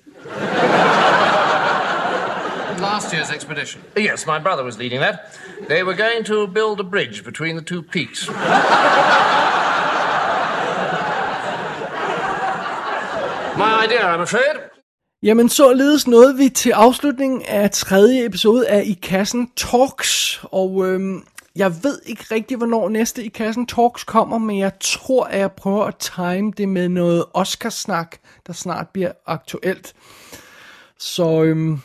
Last year's expedition? Yes, my brother was leading that. They were going to build a bridge between the two peaks. My idea, I'm afraid. Jamen, således nåede vi til afslutningen af tredje episode af I Kassen Talks, og øhm, jeg ved ikke rigtig, hvornår næste I Kassen Talks kommer, men jeg tror, at jeg prøver at time det med noget Oscarsnak, der snart bliver aktuelt. Så øhm,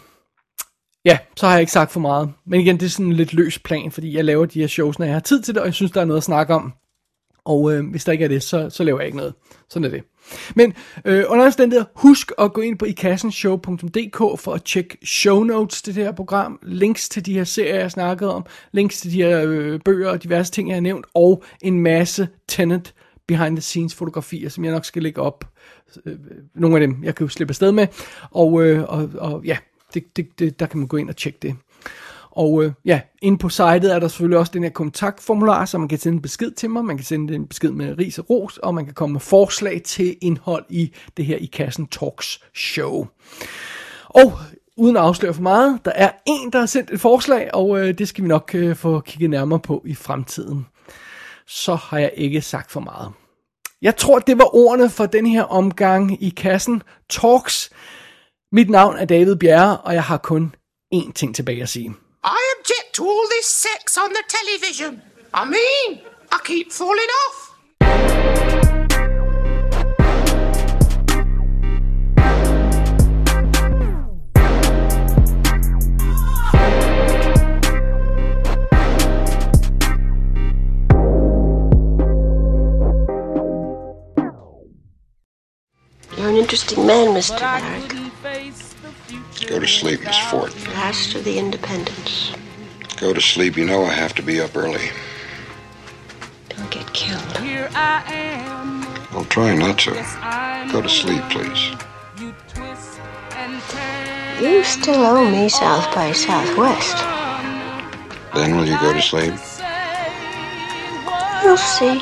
ja, så har jeg ikke sagt for meget. Men igen, det er sådan en lidt løs plan, fordi jeg laver de her shows, når jeg har tid til det, og jeg synes, der er noget at snakke om. Og øh, hvis der ikke er det, så, så laver jeg ikke noget. Sådan er det. Men øh, under omstændigheder, husk at gå ind på ikassenshow.dk for at tjekke show notes til det her program, links til de her serier, jeg snakkede om, links til de her øh, bøger og diverse ting, jeg har nævnt, og en masse tenant behind the scenes fotografier, som jeg nok skal lægge op. Øh, nogle af dem, jeg kan jo slippe afsted med. Og, øh, og, og ja, det, det, det, der kan man gå ind og tjekke det. Og øh, ja, inde på sitet er der selvfølgelig også den her kontaktformular, så man kan sende en besked til mig, man kan sende en besked med ris og ros, og man kan komme med forslag til indhold i det her i Kassen Talks show. Og uden at afsløre for meget, der er en, der har sendt et forslag, og øh, det skal vi nok øh, få kigget nærmere på i fremtiden. Så har jeg ikke sagt for meget. Jeg tror, det var ordene for den her omgang i Kassen Talks. Mit navn er David Bjerre, og jeg har kun én ting tilbage at sige. I object to all this sex on the television. I mean, I keep falling off. You're an interesting man, Mr. Merrick. Go to sleep, Miss Fort. Last of the Independents. Go to sleep. You know I have to be up early. Don't get killed. Here I am. I'll try not to. Go to sleep, please. You still owe me South by Southwest. Then will you go to sleep? We'll see.